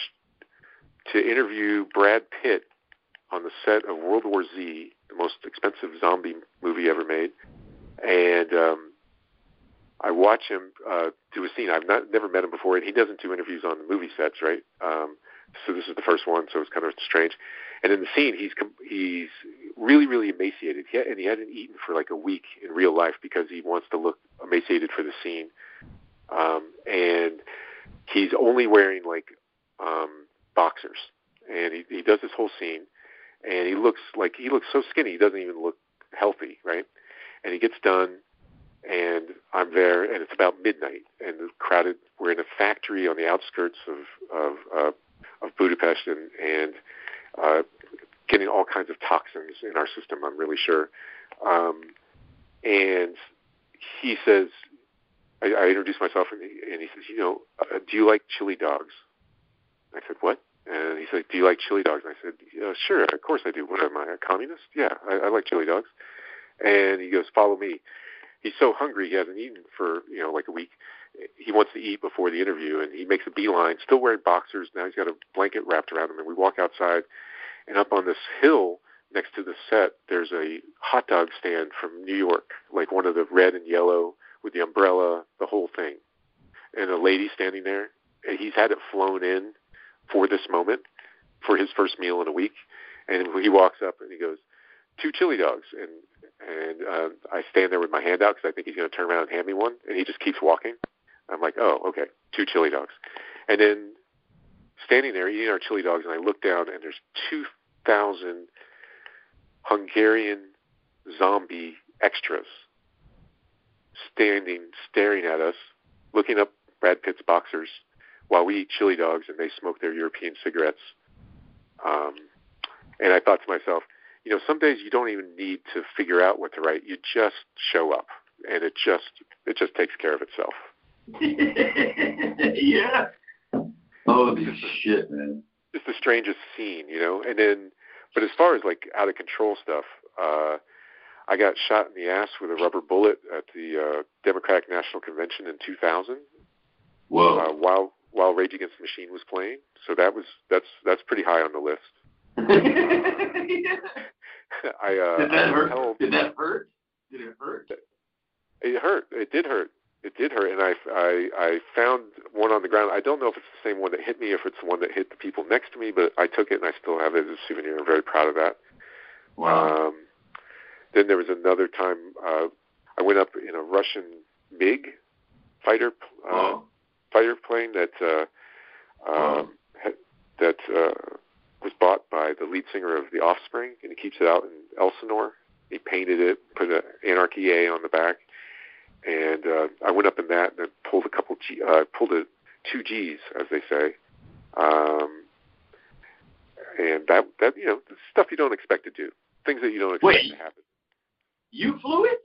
to interview Brad Pitt on the set of World War Z, the most expensive zombie movie ever made, and um, I watch him uh, do a scene. I've not never met him before, and he doesn't do interviews on the movie sets, right? Um, so this is the first one, so it's kind of strange. And in the scene, he's he's really really emaciated, he, and he hadn't eaten for like a week in real life because he wants to look emaciated for the scene. Um, and he's only wearing like um, boxers, and he he does this whole scene, and he looks like he looks so skinny, he doesn't even look healthy, right? And he gets done, and I'm there, and it's about midnight, and the crowded. We're in a factory on the outskirts of of uh, of Budapest, and and uh, getting all kinds of toxins in our system. I'm really sure. Um, and he says, I, I introduce myself, and he, and he says, you know, uh, do you like chili dogs? I said, what? And he said, do you like chili dogs? And I said, yeah, sure, of course I do. What am I, a communist? Yeah, I, I like chili dogs. And he goes, follow me. He's so hungry, he hasn't eaten for, you know, like a week. He wants to eat before the interview, and he makes a beeline, still wearing boxers. Now he's got a blanket wrapped around him, and we walk outside, and up on this hill next to the set, there's a hot dog stand from New York, like one of the red and yellow with the umbrella, the whole thing. And a lady standing there, and he's had it flown in for this moment, for his first meal in a week. And he walks up and he goes, two chili dogs. And and uh, I stand there with my hand out because I think he's going to turn around and hand me one. And he just keeps walking. I'm like, oh, okay, two chili dogs. And then standing there eating our chili dogs, and I look down and there's 2,000 Hungarian zombie extras standing, staring at us, looking up Brad Pitt's boxers while we eat chili dogs and they smoke their European cigarettes. Um, and I thought to myself, you know, some days you don't even need to figure out what to write. You just show up, and it just it just takes care of itself. (laughs) yeah. Oh shit, man. Just the strangest scene, you know. And then, but as far as like out of control stuff, uh, I got shot in the ass with a rubber bullet at the uh, Democratic National Convention in 2000. Whoa. Uh, while while Rage Against the Machine was playing, so that was that's that's pretty high on the list. (laughs) (laughs) I uh, Did that I hurt? held- Did that hurt? Did it hurt? It hurt. It did hurt. It did hurt, and I, I, I found one on the ground. I don't know if it's the same one that hit me, if it's the one that hit the people next to me, but I took it and I still have it as a souvenir. I'm very proud of that. Wow. Um, then there was another time uh, I went up in a Russian MiG fighter uh, oh. fighter plane that uh, um, had, that uh, was bought by the lead singer of The Offspring, and he keeps it out in Elsinore. He painted it, put an Anarchy A on the back, and uh, I went up in that and pulled a couple G, uh, pulled a two G's, as they say. Um, and that that you know stuff you don't expect to do, things that you don't expect Wait. to happen. You flew it?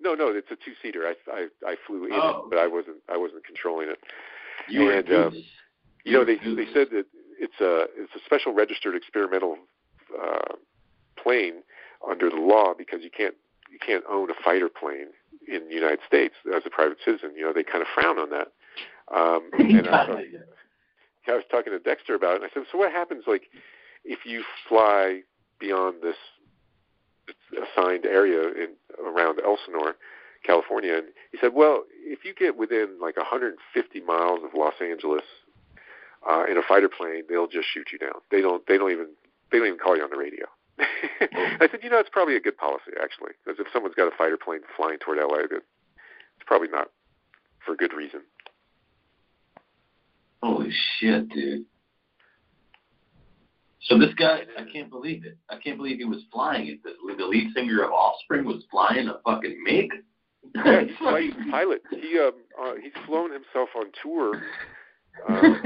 No, no, it's a two seater. I, I I flew in Oh. it, but I wasn't I wasn't controlling it. You And, um, goose. You know, they they said that it's a it's a special registered experimental uh, plane under the law because you can't you can't own a fighter plane in the United States as a private citizen. You know, they kind of frown on that. Um, (laughs) and I was, talking, I was talking to Dexter about it, and I said, so what happens like if you fly beyond this assigned area in around Elsinore, California? And he said, well, if you get within like 150 miles of Los Angeles uh, in a fighter plane, they'll just shoot you down. They don't. They don't even. They don't even call you on the radio. I said, you know, it's probably a good policy actually, because if someone's got a fighter plane flying toward LA, that it's probably not for good reason. Holy shit, dude. So this guy, I can't believe it. I can't believe he was flying it. The, the lead singer of Offspring was flying a fucking MiG. Yeah, he's (laughs) a flight pilot. He um, uh, he's flown himself on tour. Um,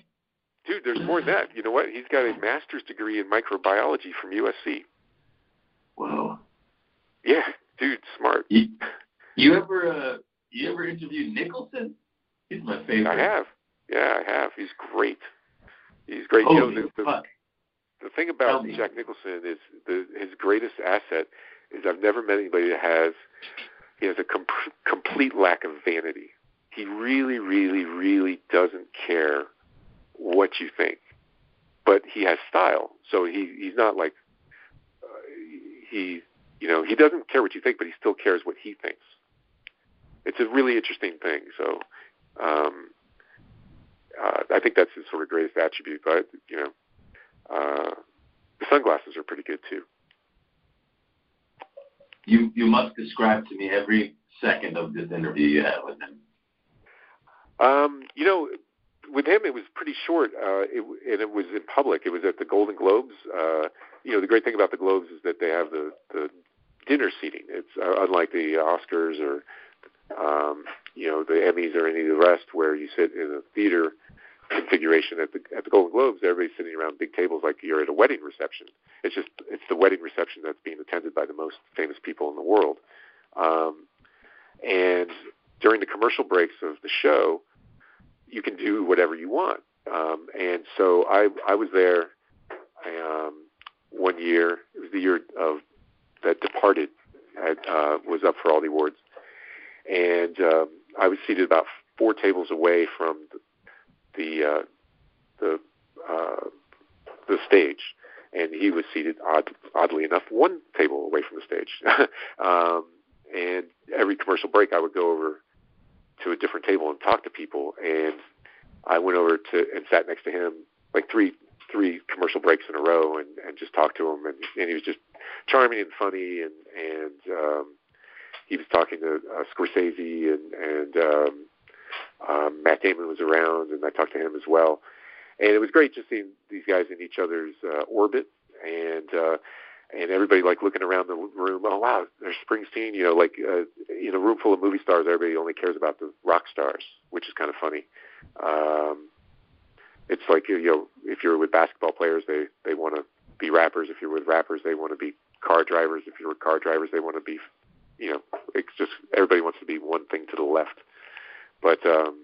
(laughs) dude, there's more than that. You know what? He's got a master's degree in microbiology from USC. Whoa. Yeah, dude, smart. You, you ever uh, you ever interviewed Nicholson? He's my favorite. I have. Yeah, I have. He's great. He's great. Holy you know, the, the, fuck. the thing Tell about me. Jack Nicholson is the his greatest asset is I've never met anybody that has he has a com- complete lack of vanity. He really, really, really doesn't care what you think, but he has style. So he he's not like uh, he you know he doesn't care what you think, but he still cares what he thinks. It's a really interesting thing. So. Um, uh, I think that's his sort of greatest attribute. But you know, uh, the sunglasses are pretty good too. You you must describe to me every second of this interview you had with him. Um, you know, with him it was pretty short, uh, it, and it was in public. It was at the Golden Globes. Uh, you know, the great thing about the Globes is that they have the the dinner seating. It's uh, unlike the Oscars or um, you know the Emmys or any of the rest, where you sit in a theater configuration at the at the Golden Globes. Everybody's sitting around big tables like you're at a wedding reception. It's just it's the wedding reception that's being attended by the most famous people in the world. Um, and during the commercial breaks of the show, you can do whatever you want. Um, and so I I was there um, one year. It was the year of that Departed had, uh, was up for all the awards, and um, I was seated about four tables away from the the uh, the, uh, the stage, and he was seated odd, oddly enough one table away from the stage. (laughs) um, and every commercial break, I would go over to a different table and talk to people. And I went over to and sat next to him like three three commercial breaks in a row, and, and just talked to him. And, and he was just charming and funny, and and um, he was talking to uh, Scorsese and and um, um, Matt Damon was around, and I talked to him as well. And it was great just seeing these guys in each other's uh, orbit. And uh, and everybody like looking around the room. Oh wow, there's Springsteen. You know, like uh, in a room full of movie stars, everybody only cares about the rock stars, which is kind of funny. Um, it's like you know, if you're with basketball players, they they want to be rappers. If you're with rappers, they want to be car drivers. If you're with car drivers, they want to be, you know, it's just everybody wants to be one thing to the left. But um,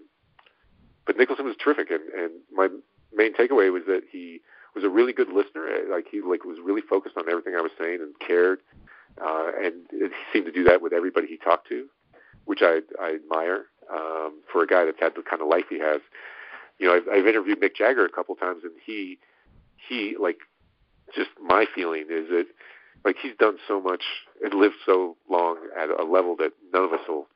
but Nicholson was terrific, and and my main takeaway was that he was a really good listener. Like he like was really focused on everything I was saying and cared, uh, and he seemed to do that with everybody he talked to, which I I admire um, for a guy that's had the kind of life he has. You know, I've, I've interviewed Mick Jagger a couple times, and he he like just my feeling is that like he's done so much and lived so long at a level that none of us will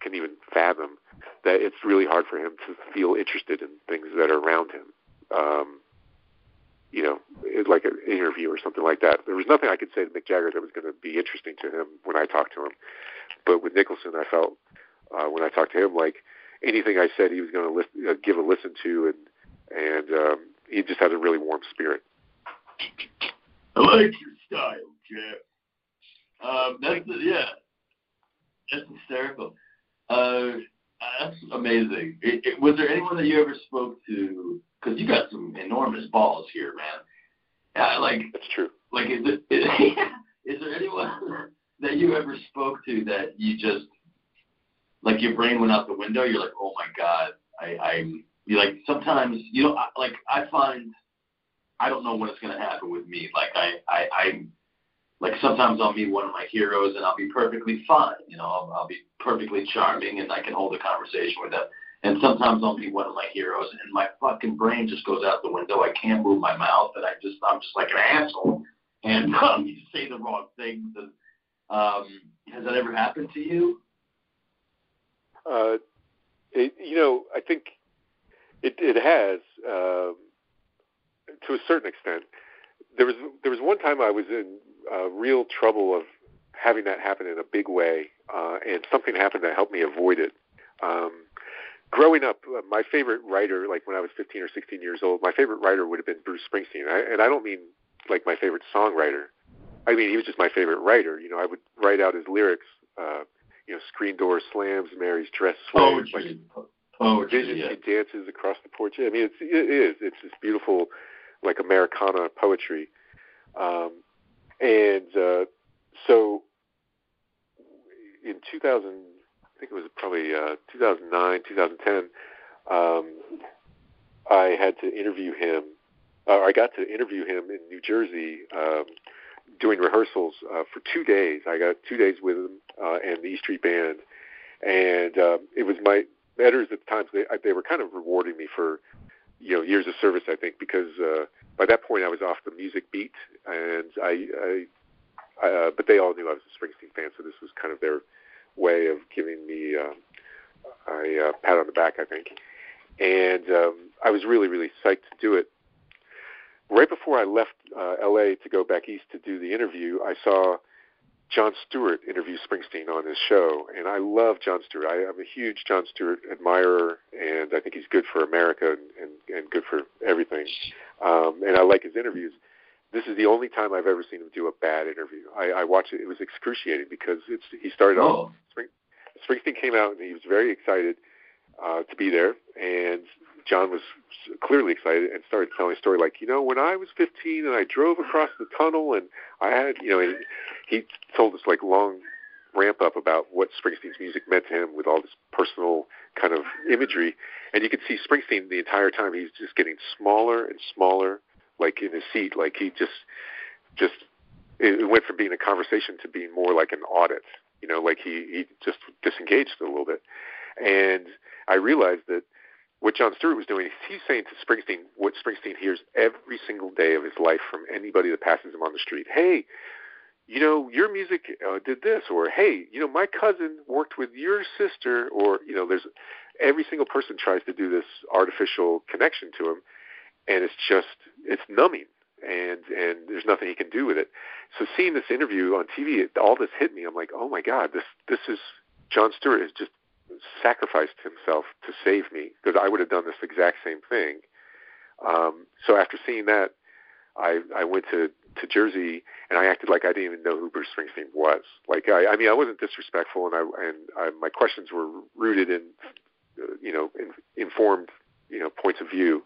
can even fathom that it's really hard for him to feel interested in things that are around him. Um, you know, like an interview or something like that. There was nothing I could say to Mick Jagger that was going to be interesting to him when I talked to him. But with Nicholson, I felt uh, when I talked to him like anything I said, he was going to listen, uh, give a listen to, and and um, he just had a really warm spirit. I like your style, Jeff. Um, that's yeah, that's hysterical. Uh, that's amazing. It, it, was there anyone that you ever spoke to? Because you got some enormous balls here, man. Yeah, like that's true. Like, is it (laughs) is, is there anyone (laughs) that you ever spoke to that you just like your brain went out the window? You're like, oh my god, I I you like sometimes you know like I find I don't know when it's gonna happen with me. Like I I I like sometimes I'll meet one of my heroes and I'll be perfectly fine. You know, I'll, I'll be perfectly charming and I can hold a conversation with them. And sometimes I'll meet one of my heroes and my fucking brain just goes out the window. I can't move my mouth and I just I'm just like an asshole. And (laughs) um, you say the wrong things. And um, has that ever happened to you? Uh, it, you know, I think it it has um, to a certain extent. There was there was one time I was in uh, real trouble of having that happen in a big way, uh, and something happened that helped me avoid it. Um, growing up, uh, my favorite writer, like when I was 15 or 16 years old, my favorite writer would have been Bruce Springsteen, I, and I don't mean like my favorite songwriter. I mean he was just my favorite writer. You know, I would write out his lyrics. Uh, you know, screen door slams, Mary's dress sways, Poetry. like Poetry, vision yeah. she dances across the porch. I mean, it's it is. It's this beautiful, like Americana poetry. Um, and uh, so in 2000, I think it was probably uh, 2009, 2010, um, I had to interview him. Uh, I got to interview him in New Jersey um, doing rehearsals uh, for two days. I got two days with him uh, and the E Street Band, and um, it was my editors at the time. They they were kind of rewarding me for you know years of service. I think because uh, by that point I was off the music beat, and I, I, uh, but they all knew I was a Springsteen fan, so this was kind of their way of giving me uh, a uh, pat on the back, I think. And um, I was really, really psyched to do it. Right before I left uh, LA to go back east to do the interview, I saw Jon Stewart interview Springsteen on his show, and I love Jon Stewart. I, I'm a huge Jon Stewart admirer, and I think he's good for America and, and, and good for everything. Um, and I like his interviews. This is the only time I've ever seen him do a bad interview. I, I watched it; it was excruciating because it's he started off. Oh, Spring, Springsteen came out and he was very excited uh, to be there, and Jon was clearly excited and started telling a story like, you know, when I was 15 and I drove across the tunnel and I had, you know, and he told us like long ramp up about what Springsteen's music meant to him with all this personal kind of imagery, and you could see Springsteen the entire time he's just getting smaller and smaller, like in his seat, like he just, just it went from being a conversation to being more like an audit, you know, like he he just disengaged a little bit, and I realized that what Jon Stewart was doing, he's saying to Springsteen what Springsteen hears every single day of his life from anybody that passes him on the street. Hey, you know, your music uh, did this, or hey, you know, my cousin worked with your sister, or you know, there's every single person tries to do this artificial connection to him, and it's just it's numbing, and and there's nothing he can do with it. So seeing this interview on TV, all this hit me. I'm like, oh my God, this this is Jon Stewart has just sacrificed himself to save me because I would have done this exact same thing. Um, so after seeing that, I I went to to Jersey and I acted like I didn't even know who Bruce Springsteen was. Like I, I mean, I wasn't disrespectful, and I and I, my questions were rooted in, uh, you know, in, informed, you know, points of view,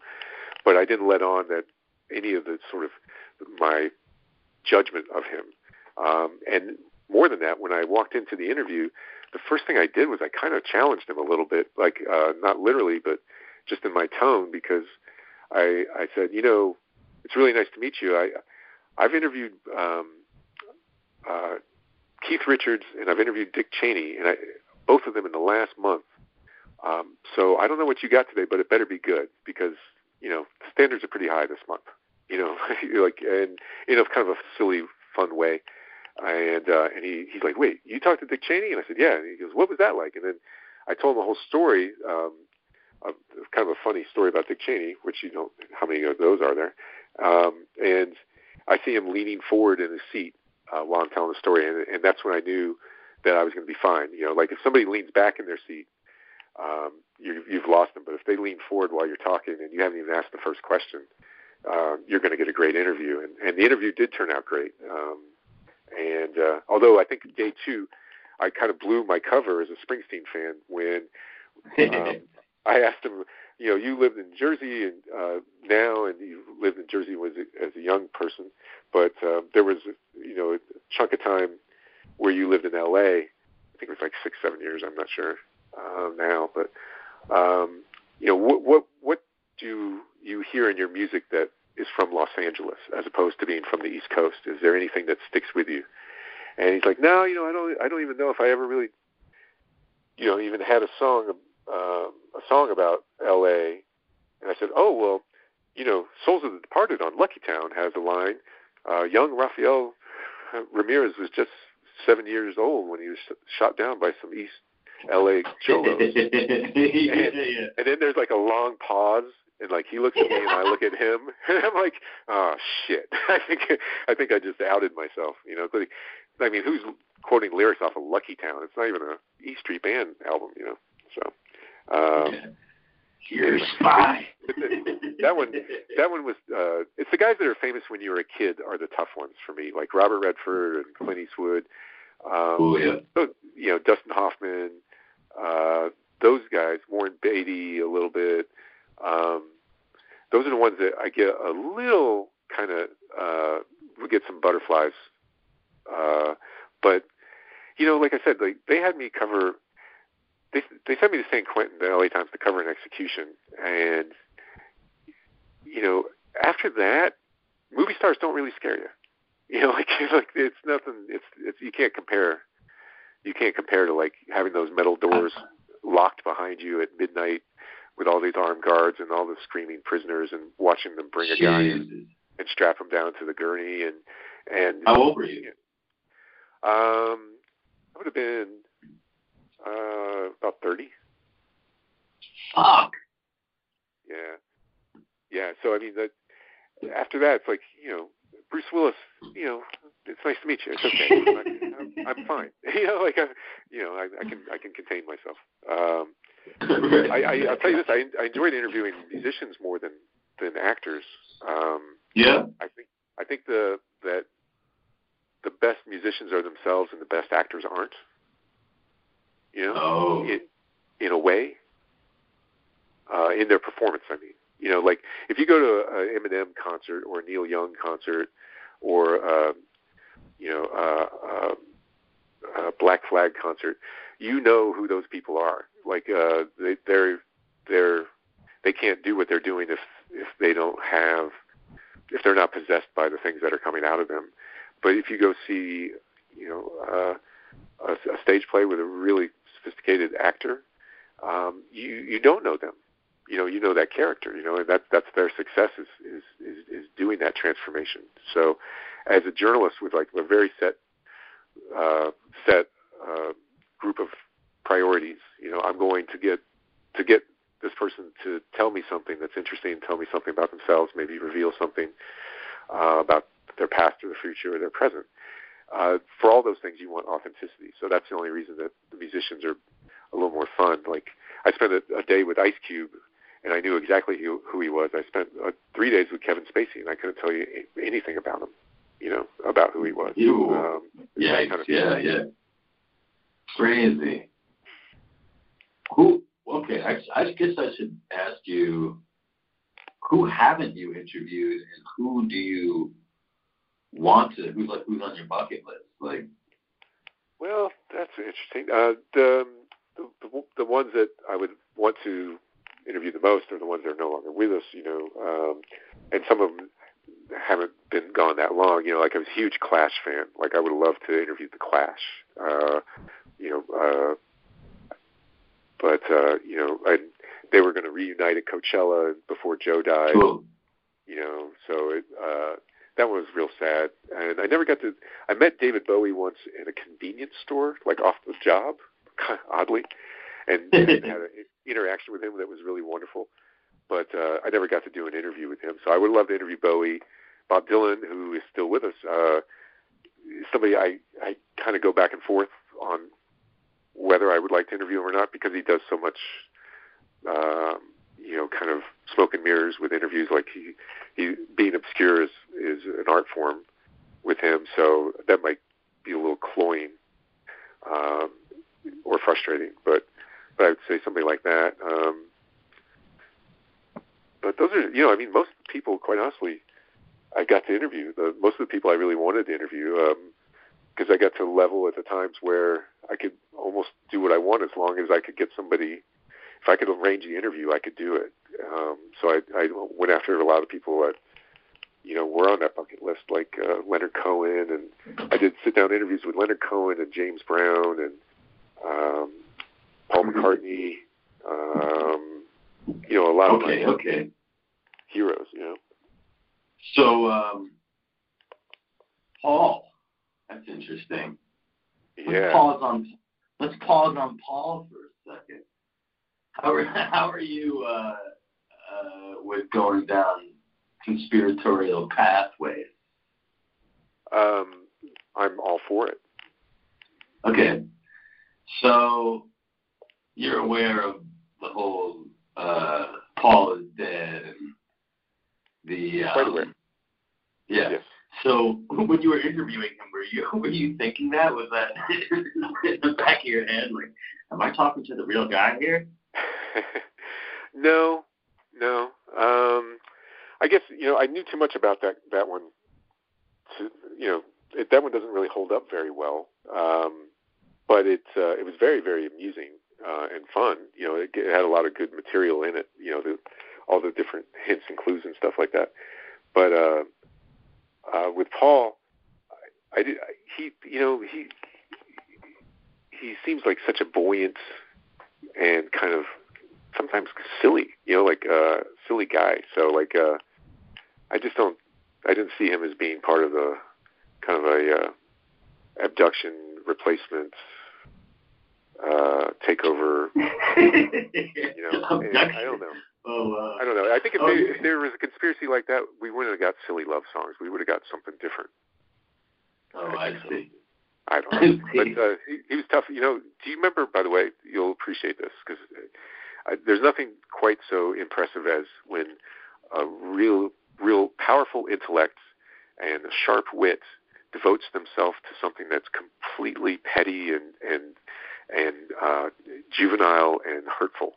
but I didn't let on that any of the sort of my judgment of him. Um, and more than that, when I walked into the interview, the first thing I did was I kind of challenged him a little bit, like uh, not literally, but just in my tone, because I I said, you know, it's really nice to meet you. I I've interviewed um, uh, Keith Richards and I've interviewed Dick Cheney, and I, both of them in the last month. Um, so I don't know what you got today, but it better be good because you know standards are pretty high this month. You know, (laughs) like and you know, kind of a silly, fun way. And uh, and he he's like, wait, you talked to Dick Cheney? And I said, yeah. And he goes, what was that like? And then I told him the whole story. Um, of, kind of a funny story about Dick Cheney, which you know how many of those are there. Um, and I see him leaning forward in his seat uh, while I'm telling the story, and, and that's when I knew that I was going to be fine. You know, like if somebody leans back in their seat, um, you, you've lost them. But if they lean forward while you're talking and you haven't even asked the first question, uh, you're going to get a great interview. And, and the interview did turn out great. Um, and uh, although I think day two, I kind of blew my cover as a Springsteen fan when um, (laughs) I asked him, you know, you lived in Jersey and uh, now, and you lived in Jersey was as a young person, but uh, there was, you know, a chunk of time where you lived in L.A. I think it was like six, seven years. I'm not sure uh, now, but um, you know, what what what do you hear in your music that is from Los Angeles as opposed to being from the East Coast? Is there anything that sticks with you? And he's like, no, you know, I don't, I don't even know if I ever really, you know, even had a song uh, a song about L.A. And I said, oh well, you know, Souls of the Departed on Lucky Town has a line. Uh, young Rafael Ramirez was just seven years old when he was shot down by some East L.A. (laughs) cholos. and, and then there's like a long pause, and like he looks at me and I look at him, (laughs) and I'm like, oh shit, (laughs) I think I think I just outed myself. You know, I mean, who's quoting lyrics off of Lucky Town? It's not even a E Street Band album, you know. So um, You're a spy. that one, that one was. Uh, it's the guys that are famous when you were a kid are the tough ones for me, like Robert Redford and Clint Eastwood. Um, oh yeah. So, you know, Dustin Hoffman. Uh, those guys, Warren Beatty, a little bit. Um, those are the ones that I get a little kind of uh, we get some butterflies. Uh, but you know, like I said, like they had me cover they they sent me to San Quentin, the LA Times, to cover an execution, and you know, after that, movie stars don't really scare you. You know, (laughs) like like it's nothing. It's it's you can't compare. You can't compare to like having those metal doors locked behind you at midnight with all these armed guards and all the screaming prisoners and watching them bring a guy in and strap him down to the gurney and and How old were you? um I would have been uh, about 30. Fuck. Yeah. Yeah. So, I mean, that after that, it's like, you know, Bruce Willis, you know, it's nice to meet you. It's okay. (laughs) I'm, I'm, fine. (laughs) you know, like, I, you know, I, I can, I can contain myself. Um, I, I, I'll tell you this, I, I enjoyed interviewing musicians more than, than actors. Um, yeah. I think, I think the, that the best musicians are themselves and the best actors aren't you know, Oh. in, in a way, uh, in their performance. I mean, you know, like if you go to an Eminem concert or a Neil Young concert or uh, you know uh, uh, a Black Flag concert, you know who those people are. Like uh, they, they're they're they can't do what they're doing if if they don't have if they're not possessed by the things that are coming out of them. But if you go see, you know, uh, a, a stage play with a really sophisticated actor, um, you you don't know them. You know, you know that character. You know, and that that's their success is is is, is doing that transformation. So, as a journalist with like a very set uh, set uh, group of priorities, you know, I'm going to get to get this person to tell me something that's interesting, tell me something about themselves, maybe reveal something uh, about their past or their future or their present. Uh, for all those things, you want authenticity. So that's the only reason that the musicians are a little more fun. Like I spent a, a day with Ice Cube, and I knew exactly who, who he was. I spent uh, three days with Kevin Spacey, and I couldn't tell you anything about him. You know, about who he was. You, um, yeah, kind of yeah, yeah. Crazy. Who? Okay, I, I guess I should ask you, who haven't you interviewed, and who do you want to? Who's like who's on your bucket list? Like, well, that's interesting. Uh, the, the the ones that I would want to interview the most are the ones that are no longer with us. You know, um, and some of them haven't been gone that long. You know, like I was a huge Clash fan. Like I would love to interview the Clash. Uh, you know, uh, but uh, you know, I, they were going to reunite at Coachella before Joe died. Cool. You know, so it, uh, that one was real sad. And I never got to. I met David Bowie once in a convenience store, like off the job, (laughs) oddly, and, and had an interaction with him that was really wonderful. But uh, I never got to do an interview with him. So I would love to interview Bowie. Bob Dylan, who is still with us, uh, somebody I I kind of go back and forth on whether I would like to interview him or not because he does so much, um, you know, kind of smoke and mirrors with interviews. Like he, he being obscure is is an art form with him, so that might be a little cloying um, or frustrating. But I would say somebody like that. Um, but those are, you know, I mean, most people, quite honestly, I got to interview. The, most of the people I really wanted to interview. Um, because I got to a level at the times where I could almost do what I want as long as I could get somebody. If I could arrange the interview, I could do it. Um, so I, I went after a lot of people that you know were on that bucket list, like uh, Leonard Cohen, and I did sit down interviews with Leonard Cohen and James Brown and um, Paul. McCartney. Um, you know, a lot of okay. heroes. You know. So, um, Paul, that's interesting. Yeah. Let's pause on let's pause on Paul for a second. How are (laughs) how are you uh, uh, with going down conspiratorial pathways? Um, I'm all for it. Okay, so you're aware of the whole uh, Paul is dead and the um. Yeah. Yes. So when you were interviewing him, were you (laughs) were you thinking that? Was that (laughs) in the back of your head, like, am I talking to the real guy here? (laughs) no, no. Um, I guess you know I knew too much about that that one. To, you know, it, that one doesn't really hold up very well. Um, but it uh, it was very very amusing uh, and fun. You know, it, it had a lot of good material in it. You know, the, all the different hints and clues and stuff like that. But uh, uh, with Paul, I, I did. He, you know, he he seems like such a buoyant and kind of sometimes silly, you know, like a uh, silly guy. So like, uh, I just don't. I didn't see him as being part of the kind of a uh, abduction replacement uh, takeover. you know, (laughs) I don't know. Oh, uh, I don't know. I think if, oh, they, yeah. if there was a conspiracy like that, we wouldn't have got silly love songs. We would have got something different. Oh, I see. I don't (laughs) know. But uh, he, he was tough. You know, do you remember, by the way, you'll appreciate this, because uh, there's nothing quite so impressive as when a real, real powerful intellect and a sharp wit devotes themselves to something that's completely petty and, and, and uh, juvenile and hurtful.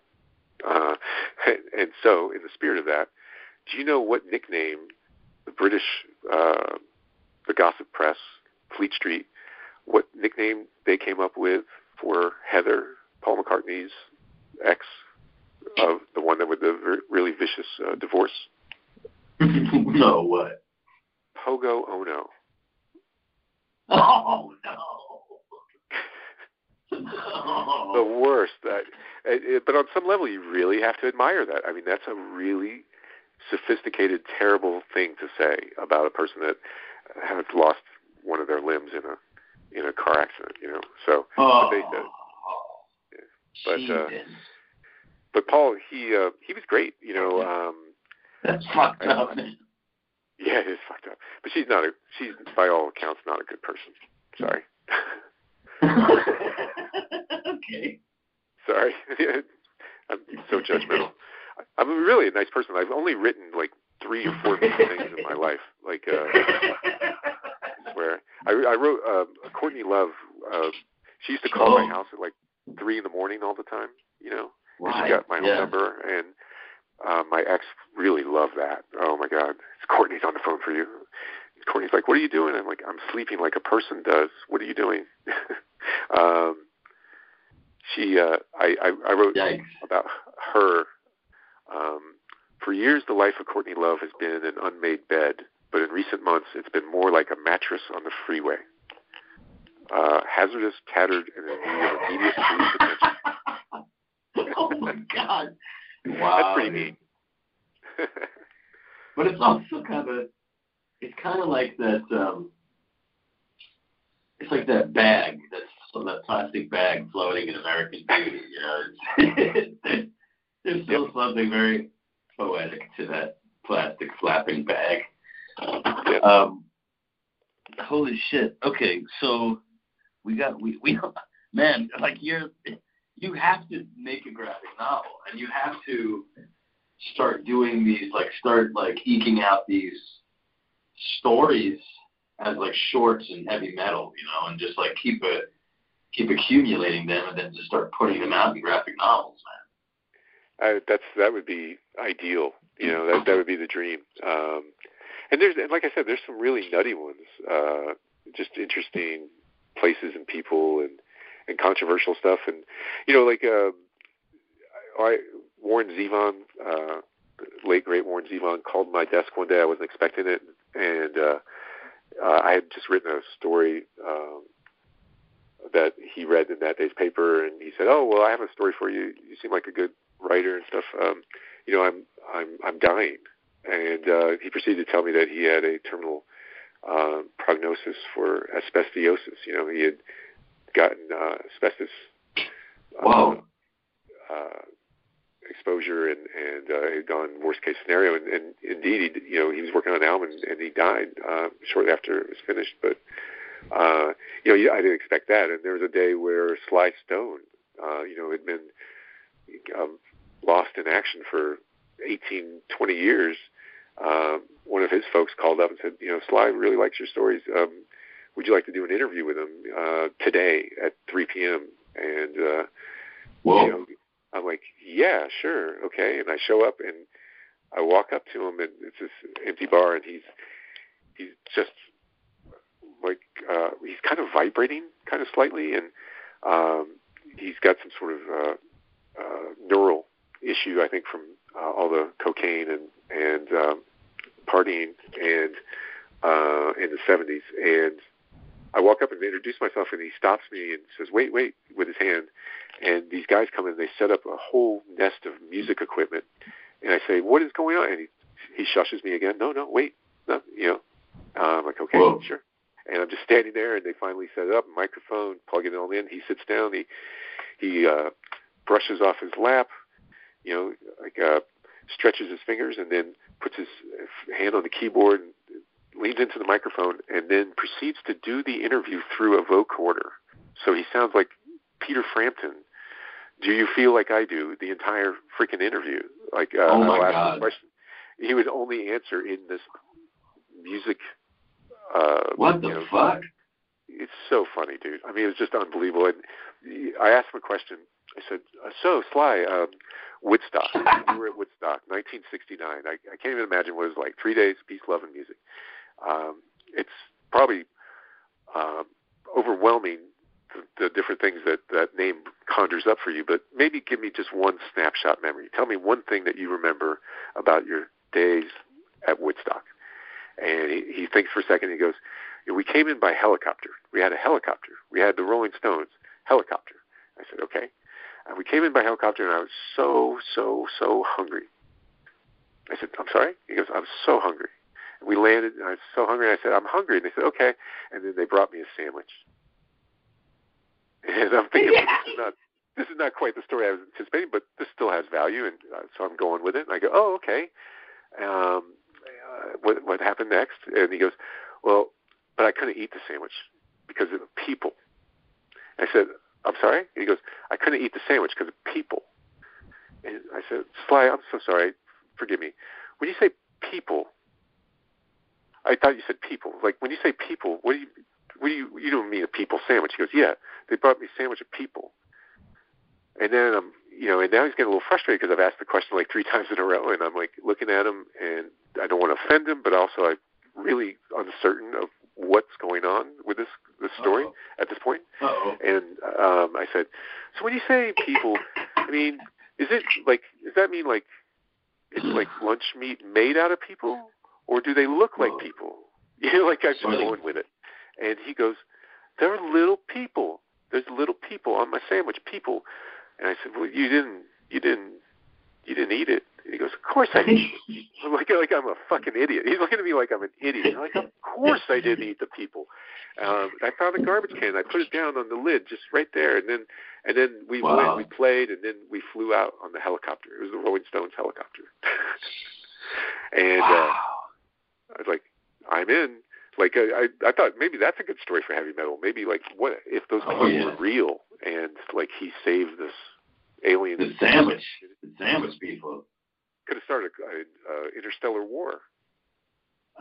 Uh, (laughs) and, and so, in the spirit of that, do you know what nickname the British, uh, the gossip press, Fleet Street, what nickname they came up with for Heather, Paul McCartney's ex, of the one that with the really vicious uh, divorce? (laughs) no, what? Pogo Ono. Oh no. The worst. It, but on some level, you really have to admire that. I mean, that's a really sophisticated, terrible thing to say about a person that has lost one of their limbs in a in a car accident. You know, so Oh. but they did. But, uh, But Paul, he uh, he was great. You know, um, That's fucked up. yeah, it is fucked up. But she's not a she's by all accounts not a good person. Sorry. (laughs) okay. Sorry. (laughs) I'm so judgmental. I'm really a nice person. I've only written like three or four (laughs) things in my life. Like, uh, where I, I wrote uh, Courtney Love. Uh, she used to call oh. my house at like three in the morning all the time. You know, right. she got my yeah. number, and uh, my ex really loved that. Oh my God, it's Courtney's on the phone for you. Courtney's like, "What are you doing?" I'm like, "I'm sleeping like a person does. What are you doing?" (laughs) um, she, uh, I, I, I wrote Yikes. about her. Um, for years, the life of Courtney Love has been an unmade bed, but in recent months, it's been more like a mattress on the freeway. Uh, hazardous, tattered, and in need of immediate police attention. (laughs) oh my God! Wow, That's pretty neat. (laughs) but it's also kind of, it's kind of like that. um It's like that bag that's that plastic bag floating in American Beauty. You know, there's still (laughs) something very poetic to that plastic flapping bag. Um, holy shit. Okay, so we got we we (laughs) man like you're you have to make a graphic novel and you have to start doing these like start like eking out these stories as like shorts and heavy metal, you know, and just like keep it keep accumulating them and then just start putting them out in graphic novels, man. That's that would be ideal. You know, that that would be the dream. Um, and there's, and like I said, there's some really nutty ones. Uh, just interesting places and people and and controversial stuff. And you know, like uh, I Warren Zevon, uh, late great Warren Zevon, called my desk one day. I wasn't expecting it, and uh, uh, I had just written a story. Um, that he read in that day's paper, and he said, "Oh, well, I have a story for you. You seem like a good writer and stuff. Um, you know, I'm I'm I'm dying." And uh, he proceeded to tell me that he had a terminal uh, prognosis for asbestosis. You know, he had gotten uh, asbestos Wow. uh, uh, exposure, and and uh, had gone worst case scenario. And, and indeed, he you know he was working on an album, and, and he died uh, shortly after it was finished. But uh, you know, I didn't expect that. And there was a day where Sly Stone, uh, you know, had been um, lost in action for 18, 20 years. Um, one of his folks called up and said, you know, Sly really likes your stories. Um, would you like to do an interview with him uh, today at 3 p.m.? And uh, Whoa. you know, I'm like, yeah, sure, okay. And I show up and I walk up to him, and it's this empty bar, and he's he's just like uh, he's kind of vibrating, kind of slightly, and um, he's got some sort of uh, uh, neural issue, I think, from uh, all the cocaine and and um, partying and uh, in the 70s. And I walk up and introduce myself, and he stops me and says, "Wait, wait!" with his hand. And these guys come in, and they set up a whole nest of music equipment. And I say, "What is going on?" And he he shushes me again. No, no, wait, no, you know. Uh, I'm like, okay, Whoa. sure. And I'm just standing there, and they finally set it up, microphone, plug it all in. He sits down, he he uh, brushes off his lap, you know, like uh, stretches his fingers, and then puts his hand on the keyboard and leans into the microphone, and then proceeds to do the interview through a vocoder. So he sounds like Peter Frampton. Do you feel like I do the entire freaking interview? Like, uh, Oh, my I'll ask God. him a question. He would only answer in this music. Uh, What the know, fuck? it's so funny, dude. I mean, it was just unbelievable. And I asked him a question. I said, uh, "So, Sly, um, Woodstock. (laughs) you were at Woodstock, 1969. I, I can't even imagine what it was like. Three days, peace, love, and music. Um, it's probably um, overwhelming the, the different things that that name conjures up for you. But maybe give me just one snapshot memory. Tell me one thing that you remember about your days at Woodstock." And he, he thinks for a second. He goes, we came in by helicopter. We had a helicopter. We had the Rolling Stones helicopter. I said, okay. And we came in by helicopter, and I was so, so, so hungry. I said, I'm sorry? He goes, I'm so hungry. We landed, and I was so hungry. And I said, I'm hungry. And they said, okay. And then they brought me a sandwich. And I'm thinking, well, this is not this is not quite the story I was anticipating, but this still has value, and uh, so I'm going with it. And I go, oh, okay. Um, uh, what what happened next? And he goes, well, but I couldn't eat the sandwich because of the people. I said, I'm sorry? And he goes, I couldn't eat the sandwich because of people. And I said, Sly, I'm so sorry. Forgive me. When you say people, I thought you said people. Like when you say people, what do you what do you you don't mean a people sandwich? He goes, yeah, they brought me a sandwich of people. And then I'm you know, and now he's getting a little frustrated because I've asked the question like three (laughs) times in a row, and I'm like looking at him, and I don't want to offend him, but also I'm really uncertain of what's going on with this this story Uh-oh. at this point. Uh-oh. And um, I said, so when you say people, I mean, is it like does that mean like it's like (clears throat) lunch meat made out of people, or do they look like people? (laughs) You know, like I'm just going with it. And he goes, there are little people. There's little people on my sandwich. People. And I said, well, you didn't, you didn't, you didn't eat it. And he goes, of course I did. (laughs) I'm like, like I'm a fucking idiot. He's looking at me like I'm an idiot. I'm like, of course I didn't eat the people. Um, I found a garbage can. I put it down on the lid, just right there, and then and then we Wow. went, we played, and then we flew out on the helicopter. It was the Rolling Stones helicopter. (laughs) and uh, wow. I was like, I'm in. Like I, I I thought maybe that's a good story for heavy metal. Maybe like what if those Oh, yeah. were real and like he saved this alien the sandwich. The sandwich people. could have started a, a, a interstellar war.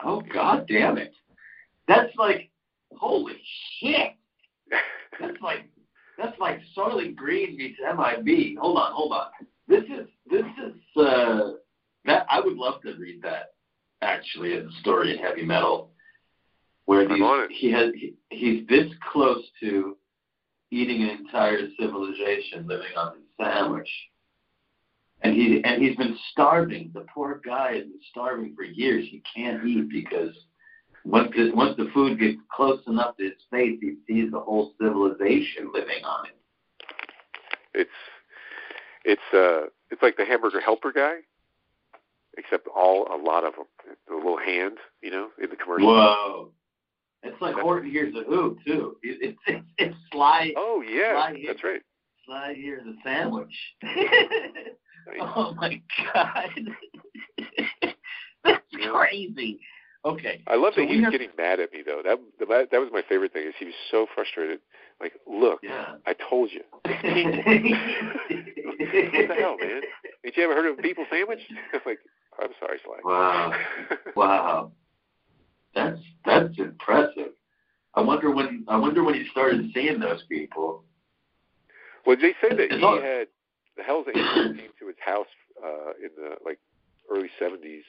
Oh god damn it. That's like holy shit. (laughs) That's like that's like Soylent Green meets MIB. Hold on, hold on. This is this is uh that I would love to read that actually a story in heavy metal. Where these, he has he, he's this close to eating an entire civilization living on his sandwich. And he and he's been starving. The poor guy has been starving for years. He can't eat because once the, once the food gets close enough to his face, he sees the whole civilization living on it. It's it's uh it's like the hamburger helper guy, except all a lot of them. The little hand, you know, in the commercial. Whoa! It's like Horton hears a who too. It's (laughs) it's it's Sly Oh yeah, here. that's right. Sly hears a sandwich. (laughs) Oh my god! (laughs) That's Yeah. crazy. Okay. I love So that he was have- getting mad at me though. That the, that was my favorite thing is he was so frustrated. Like, look, Yeah. I told you. what the hell, man? Ain't you ever heard of a people sandwich? Like, I'm sorry, Sly. Wow. Wow. That's that's impressive. I wonder when I wonder when he started seeing those people. Well, they say that he had the Hell's Angels came to his house uh, in the like early '70s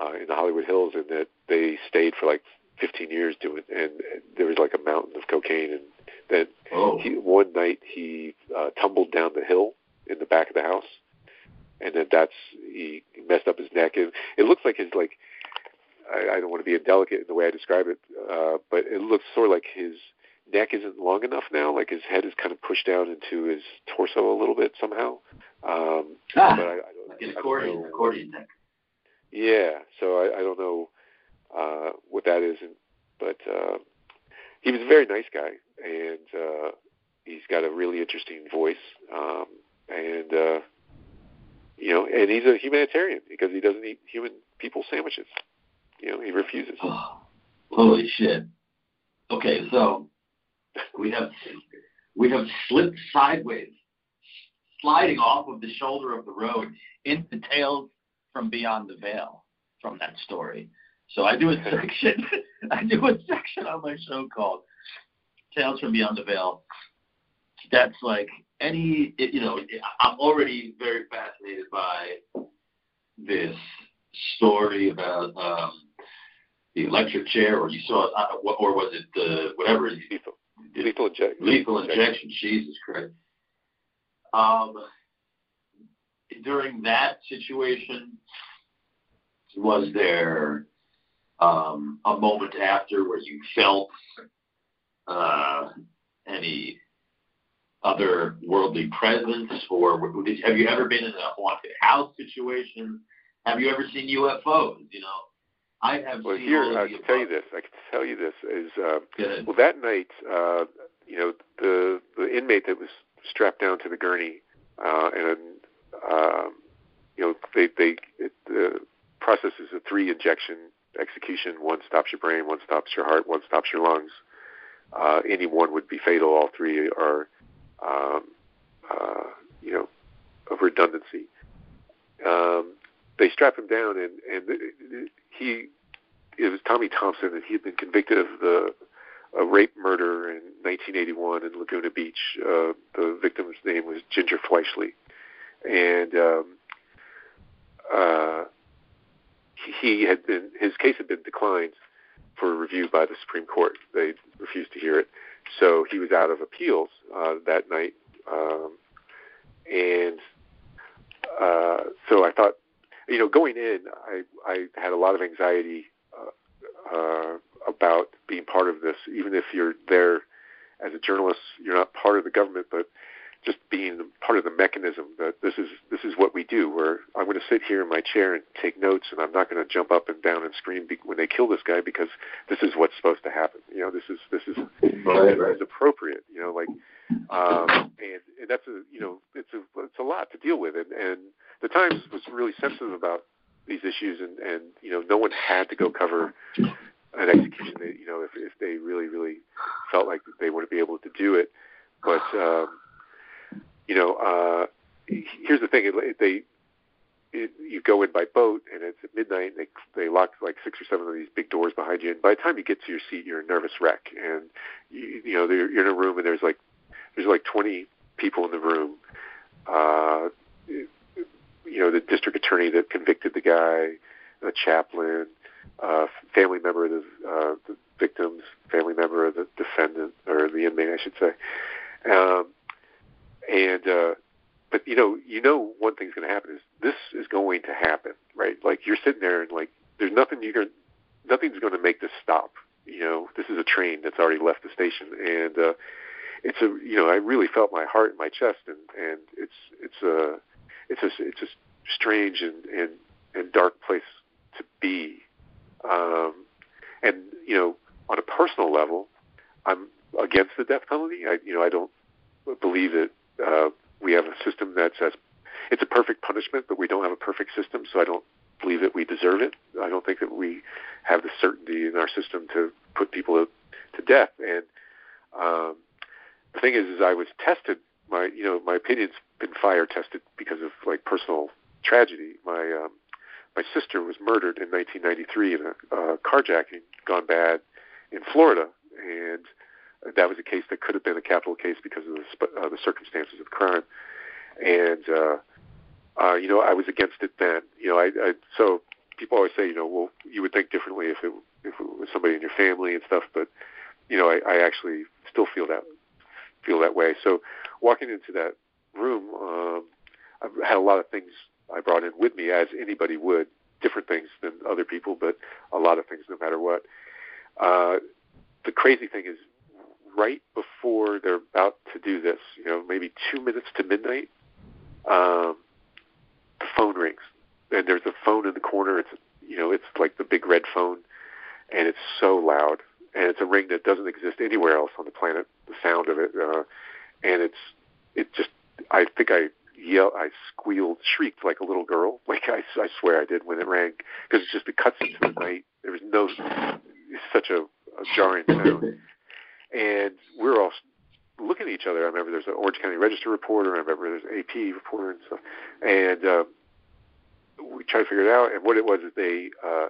uh, in the Hollywood Hills, and that they stayed for like 15 years doing. And there was like a mountain of cocaine, and then Oh. he, one night he uh, tumbled down the hill in the back of the house, and then that's he messed up his neck, and it looks like his like. I, I don't want to be indelicate in the way I describe it, uh, but it looks sort of like his neck isn't long enough now. Like his head is kind of pushed down into his torso a little bit somehow. Um, Ah, but I, I don't, like an accordion, know- accordion neck. Yeah, so I, I don't know uh, what that is, and, but uh, he was a very nice guy, and uh, he's got a really interesting voice, um, and uh, you know, and he's a humanitarian because he doesn't eat human people sandwiches. You know, he refuses. Oh, holy shit. Okay, so we have we have slipped sideways, sliding off of the shoulder of the road into Tales from Beyond the Veil from that story. So I do a (laughs) section I do a section on my show called Tales from Beyond the Veil. That's like any you know, I'm already very fascinated by this story about um the electric chair, or you saw, uh, or was it the whatever? it- Lethal, lethal, inject, lethal injection. Jesus Christ. Um, during that situation, was there um, a moment after where you felt uh, any other worldly presence, or did, have you ever been in a haunted house situation? Have you ever seen UFOs? You know, I have Well, seen here I can tell you this. I can tell you this is uh, Good. Well, that night, uh, you know, the the inmate that was strapped down to the gurney, uh, and um, you know, they they it, the process is a three injection execution. One stops your brain, one stops your heart, one stops your lungs. Uh, any one would be fatal. All three are, um, uh, you know, of redundancy. um, they strap him down, and and he it was Tommy Thompson, and he had been convicted of the a rape murder in 1981 in Laguna Beach. Uh, the victim's name was Ginger Fleischli, and um, uh, he had been his case had been declined for review by the Supreme Court. They refused to hear it, so he was out of appeals uh, that night. Um, and uh, so I thought, you know, going in, I I had a lot of anxiety uh, uh, about being part of this, even if you're there as a journalist, you're not part of the government, but just being part of the mechanism that this is this is what we do. Where I'm going to sit here in my chair and take notes, and I'm not going to jump up and down and scream be- when they kill this guy because this is what's supposed to happen. You know, this is this is right, right. is appropriate. You know, like um, and, and that's a you know it's a it's a lot to deal with, and and the Times was really sensitive about these issues, and and you know no one had to go cover an execution. You know, if if they really really felt like they wouldn't be able to do it, but um, you know, uh, here's the thing: they it, you go in by boat, and it's at midnight. And they they lock like six or seven of these big doors behind you, and by the time you get to your seat, you're a nervous wreck. And you, you know, you're in a room, and there's like there's like 20 people in the room. Uh, you know, the district attorney that convicted the guy, a chaplain, uh, family member of the, uh, the victims, family member of the defendant or the inmate, I should say. Um, and uh, but you know, you know, one thing's going to happen is this is going to happen, right? Like you're sitting there and like there's nothing you're nothing's going to make this stop. You know, this is a train that's already left the station, and uh, it's a you know I really felt my heart in my chest, and and it's it's a it's a it's a strange and and, and dark place to be, um, and you know on a personal level, I'm against the death penalty. I you know I don't believe that uh, we have a system that says it's a perfect punishment, but we don't have a perfect system, so I don't believe that we deserve it. I don't think that we have the certainty in our system to put people to, to death. And um, the thing is, is I was tested. My, you know, my opinion's been fire tested because of like personal tragedy. My um, my sister was murdered in 1993 in a uh, carjacking gone bad in Florida, and that was a case that could have been a capital case because of the, uh, the circumstances of the crime. And uh, uh, you know, I was against it then. You know, I, I so people always say, you know, well, you would think differently if it if it was somebody in your family and stuff, but you know, I, I actually still feel that feel that way. So walking into that room, um, I've had a lot of things I brought in with me, as anybody would, different things than other people, but a lot of things no matter what. Uh, the crazy thing is, right before they're about to do this, you know, maybe two minutes to midnight, um, the phone rings, and there's a phone in the corner. It's you know, it's like the big red phone, and it's so loud, and it's a ring that doesn't exist anywhere else on the planet. The sound of it, uh, and it's it just. I think I yelled, I squealed, shrieked like a little girl. (laughs) Like I, I swear I did when it rang, because it's just it cuts into the night. There was no, it's such a, a jarring sound and we're all looking at each other. I remember there's an Orange County Register reporter. I remember there's an AP reporter and stuff, and uh, we tried to figure it out. And what it was is they uh,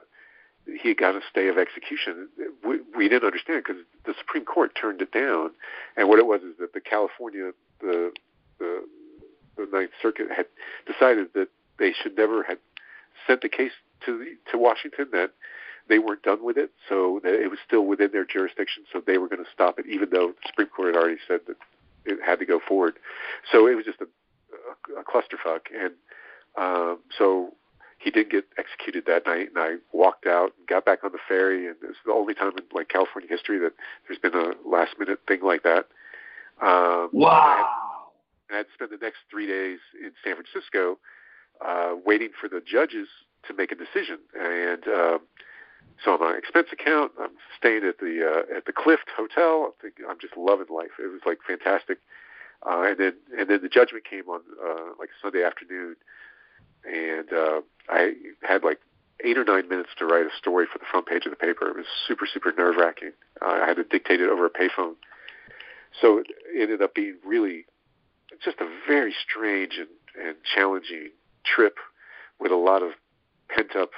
he had got a stay of execution. We, we didn't understand because the Supreme Court turned it down. And what it was is that the California the the the Ninth Circuit had decided that they should never have sent the case to the, to Washington. That they weren't done with it, so it was still within their jurisdiction. So they were going to stop it, even though the Supreme Court had already said that it had to go forward. So it was just a, a, a clusterfuck, and um, so he did get executed that night. And I walked out and got back on the ferry, and it's the only time in like California history that there's been a last minute thing like that. Um, wow. And I had to spend the next three days in San Francisco uh, waiting for the judges to make a decision, and um, so on my expense account, I'm staying at the uh, at the Clift Hotel. I'm, just loving life. It was like fantastic. Uh, and then and then the judgment came on uh, like Sunday afternoon, and uh, I had like eight or nine minutes to write a story for the front page of the paper. It was super super nerve wracking. Uh, I had to dictate it over a payphone, so it ended up being really just a very strange and, and challenging trip with a lot of pent up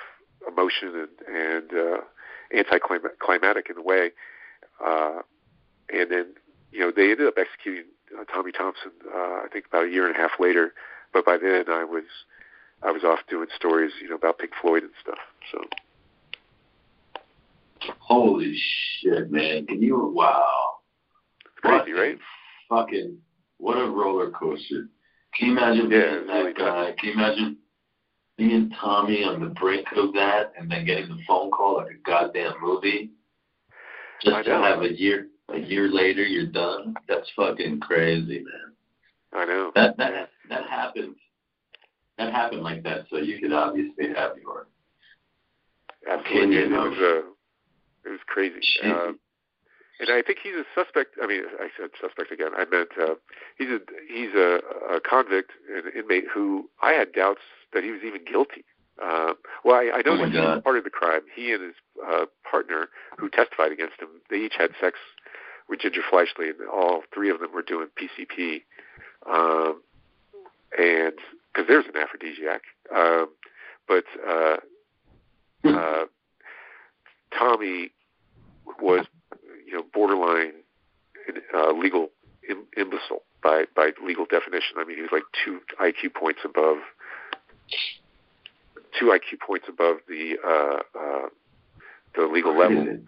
emotion and, and uh, anticlimactic in a way. Uh, and then, you know, they ended up executing uh, Tommy Thompson, uh, I think about a year and a half later. But by then I was, I was off doing stories, you know, about Pink Floyd and stuff. So. Holy shit, man! Can you? Wow. It's crazy, what right? Fucking what a roller coaster. Can you imagine yeah, that really guy? Can you imagine being Tommy on the brink of that and then getting the phone call like a goddamn movie? Just to have a year a year later you're done? That's fucking crazy, man. I know. That that that happened that happened like that, so you could obviously have your Absolutely. It was uh, it was crazy. Um, and I think he's a suspect. I mean, I said suspect again. I meant uh, he's a he's a, a convict, an inmate who I had doubts that he was even guilty. Uh, well, I, I know oh that he was part of the crime. He and his uh, partner, who testified against him, they each had sex with Ginger Fleischli, and all three of them were doing PCP. Um, and because there's an aphrodisiac, um, but uh, uh, Tommy was you know, borderline uh, legal Im- imbecile by by legal definition. I mean, he was like two IQ points above two IQ points above the uh, uh, the legal level,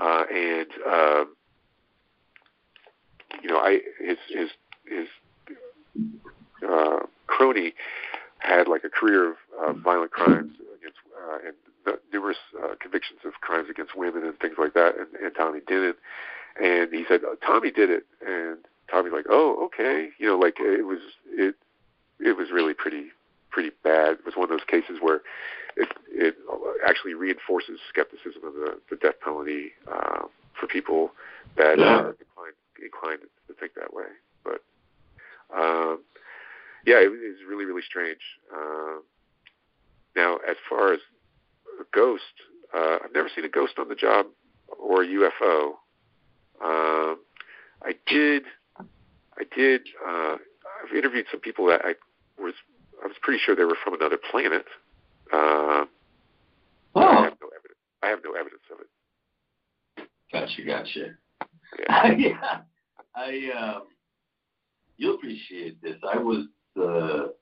uh, and uh, you know, I his his his uh, crony had like a career of uh, violent crimes against uh, and numerous uh, convictions of crimes against women and things like that, and, and Tommy didn't. And he said oh, Tommy did it, and Tommy's like, oh, okay, you know, like it was it it was really pretty pretty bad. It was one of those cases where it it actually reinforces skepticism of the, the death penalty uh, for people that yeah. are inclined inclined to think that way. But um, yeah, it, it was really really strange. Uh, now, as far as a ghost. Uh, I've never seen a ghost on the job or a UFO. Um, I did. I did. Uh, I've interviewed some people that I was. I was pretty sure they were from another planet. Uh, oh. I have no evidence. I have no evidence of it. Gotcha. Gotcha. Yeah. (laughs) yeah. I. Um, you'll appreciate this. I was. Uh,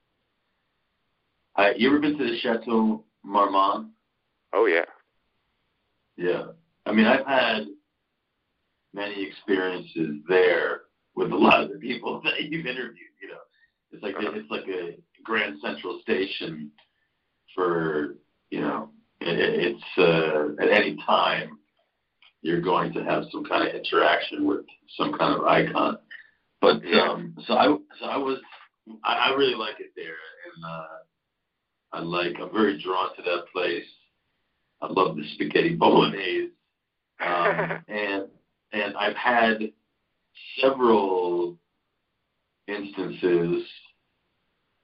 I, you ever been to the Chateau Marmont? Oh yeah. Yeah. I mean, I've had many experiences there with a lot of the people (laughs) that you've interviewed. You know, it's like uh-huh. it's like a Grand Central Station for you know, it, it's uh, at any time you're going to have some kind of interaction with some kind of icon. But um, so I so I was I, I really like it there, and uh, I like I'm very drawn to that place. I love the spaghetti bolognese, um, (laughs) and and I've had several instances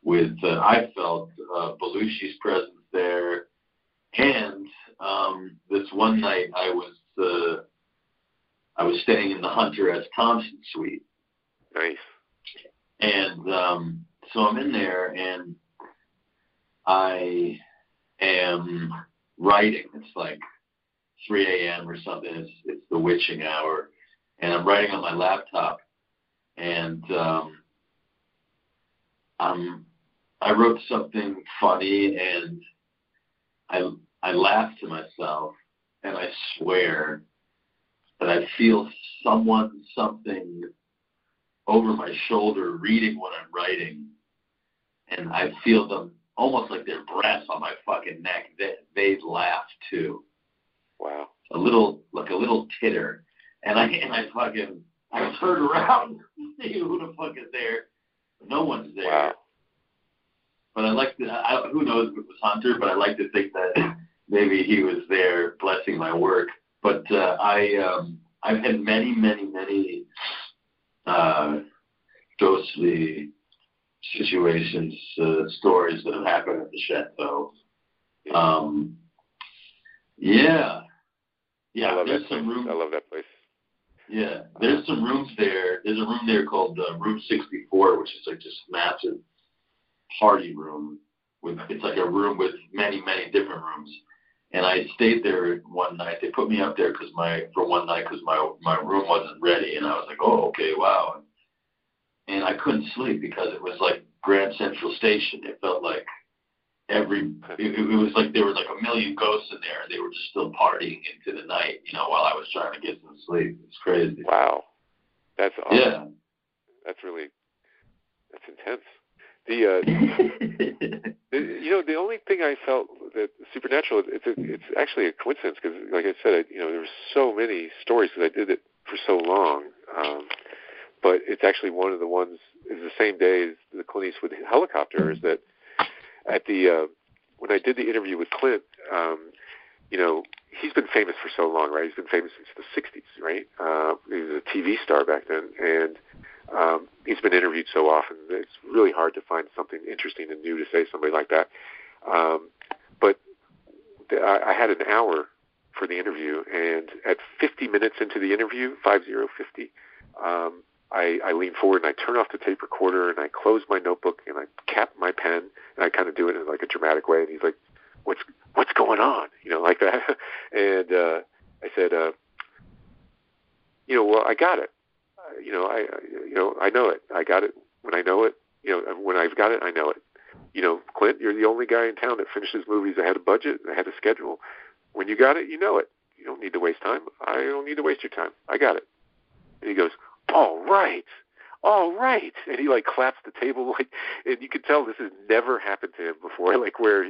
with uh, I felt uh, Belushi's presence there, and um, this one night I was uh, I was staying in the Hunter S. Thompson suite. Nice. And um, so I'm in there, and I am writing. It's like 3 a.m. or something. It's, it's the witching hour, and I'm writing on my laptop, and um, I'm I wrote something funny, and I I laughed to myself, and I swear that I feel someone something over my shoulder reading what I'm writing, and I feel them almost like their breaths on my fucking neck. They they laugh too. Wow. A little like a little titter, and I and I fucking I turned around (laughs) to see who the fuck is there. No one's there. Wow. But I like to. I, who knows if it was Hunter, but I like to think that maybe he was there blessing my work. But uh, I um, I've had many many many uh, ghostly situations, uh, stories that have happened at the chateau. Um, yeah, yeah. I love there's that some place. rooms. I love that place. Yeah, there's some rooms there. There's a room there called uh, Room 64, which is like just massive party room, with it's like a room with many many different rooms. And I stayed there one night. They put me up there because my for one night because my my room wasn't ready, and I was like, oh okay, wow. And I couldn't sleep because it was like Grand Central Station. It felt like every it, it was like there was like a million ghosts in there and they were just still partying into the night you know while i was trying to get some sleep it's crazy wow that's awesome. yeah that's really that's intense the uh (laughs) the, you know the only thing i felt that supernatural it's a, it's actually a coincidence because like i said I, you know there were so many stories because i did it for so long um but it's actually one of the ones is the same day as the clint eastwood helicopter is that at the uh, when I did the interview with Clint, um, you know, he's been famous for so long, right? He's been famous since the '60s, right? Uh, he was a TV star back then, and um, he's been interviewed so often. It's really hard to find something interesting and new to say somebody like that. Um, but the, I, I had an hour for the interview, and at 50 minutes into the interview, five zero fifty, um, I, I lean forward and I turn off the tape recorder and I close my notebook and I cap my pen and I kind of do it in like a dramatic way. And he's like, "What's what's going on?" You know, like that. (laughs) and uh, I said, uh, "You know, well, I got it. Uh, you know, I, you know, I know it. I got it when I know it. You know, when I've got it, I know it. You know, Clint, you're the only guy in town that finishes movies that had a budget, that had a schedule. When you got it, you know it. You don't need to waste time. I don't need to waste your time. I got it." And he goes, all right all right and he like claps the table (laughs) like and you can tell this has never happened to him before (laughs) like where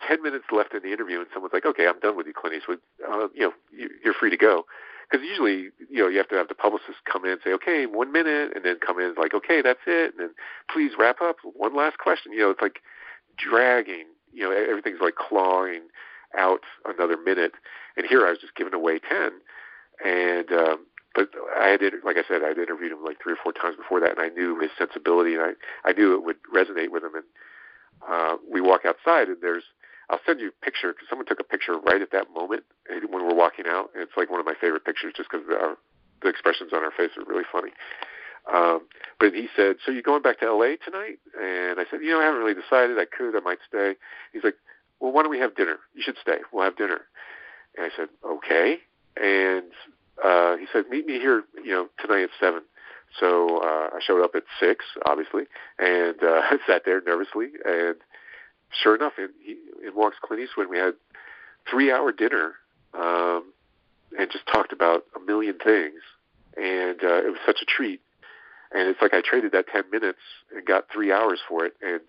he, ten minutes left in the interview and someone's like okay i'm done with you clint eastwood. Uh, you know you, you're free to go. Because usually you know you have to have the publicist come in and say okay one minute and then come in like okay that's it and then please wrap up one last question. You know it's like dragging you know everything's like clawing out another minute. And here i was just giving away ten and um but I had, like I said, I'd interviewed him like three or four times before that, and I knew his sensibility, and I, I knew it would resonate with him. And uh, we walk outside, and there's, I'll send you a picture because someone took a picture right at that moment when we're walking out, and it's like one of my favorite pictures just because the, the expressions on our face are really funny. Um, but he said, "So you're going back to L.A. tonight?" And I said, "You know, I haven't really decided. I could, I might stay." He's like, "Well, why don't we have dinner? You should stay. We'll have dinner." And I said, "Okay." And uh, he said, "Meet me here, you know, tonight at seven. So uh, I showed up at six, obviously, and uh, (laughs) sat there nervously. And sure enough, in, he, in walks Clint Eastwood. We had three-hour dinner um, and just talked about a million things. And uh, it was such a treat. And it's like I traded that ten minutes and got three hours for it. And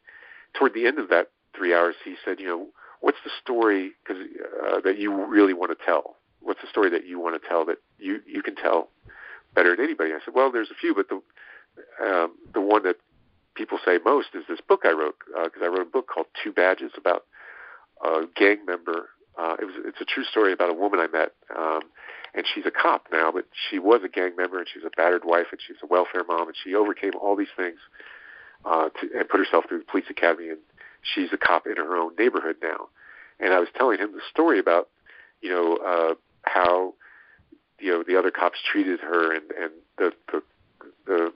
toward the end of that three hours, he said, "You know, what's the story cause, uh, that you really want to tell?" what's the story that you want to tell that you you can tell better than anybody? I said, well, there's a few, but the um, the one that people say most is this book I wrote because uh, I wrote a book called Two Badges about a gang member. Uh, it was it's a true story about a woman I met, um, and she's a cop now, but she was a gang member and she was a battered wife and she was a welfare mom and she overcame all these things uh, to, and put herself through the police academy and she's a cop in her own neighborhood now. And I was telling him the story about you know uh, how you know the other cops treated her and and the the the,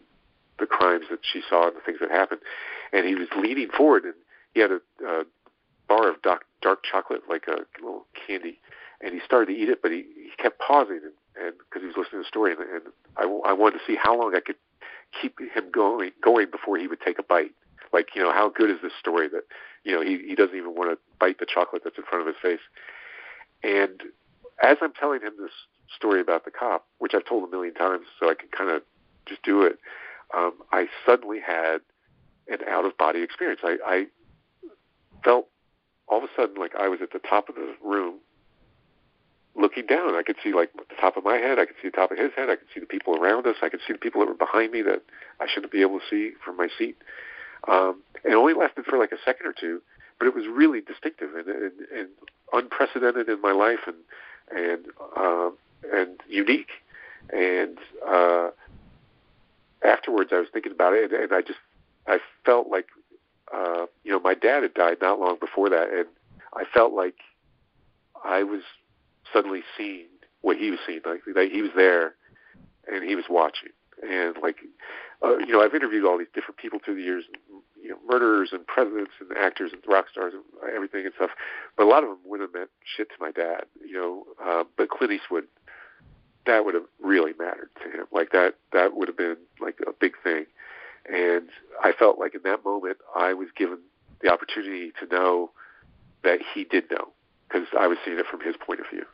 the crimes that she saw and the things that happened, and he was leaning forward and he had a, a bar of dark dark chocolate like a little candy, and he started to eat it, but he, he kept pausing and because he was listening to the story and, and I, I wanted to see how long I could keep him going going before he would take a bite. Like you know how good is this story that you know he he doesn't even want to bite the chocolate that's in front of his face, and as I'm telling him this story about the cop, which I've told a million times, so I can kind of just do it, um, I suddenly had an out of body experience. I, I felt all of a sudden like I was at the top of the room looking down. I could see like the top of my head. I could see the top of his head. I could see the people around us. I could see the people that were behind me that I shouldn't be able to see from my seat. Um, it only lasted for like a second or two, but it was really distinctive and, and, and unprecedented in my life. And and uh, and unique. And uh, afterwards, I was thinking about it, and, and I just I felt like uh, you know my dad had died not long before that, and I felt like I was suddenly seeing what he was seeing, like that he was there and he was watching, and like uh, you know I've interviewed all these different people through the years, you know, murderers and presidents and actors and rock stars and everything and stuff. But a lot of them would have meant shit to my dad, you know. Uh, but Clint Eastwood, that would have really mattered to him. Like that, that would have been like a big thing. And I felt like in that moment, I was given the opportunity to know that he did know because I was seeing it from his point of view.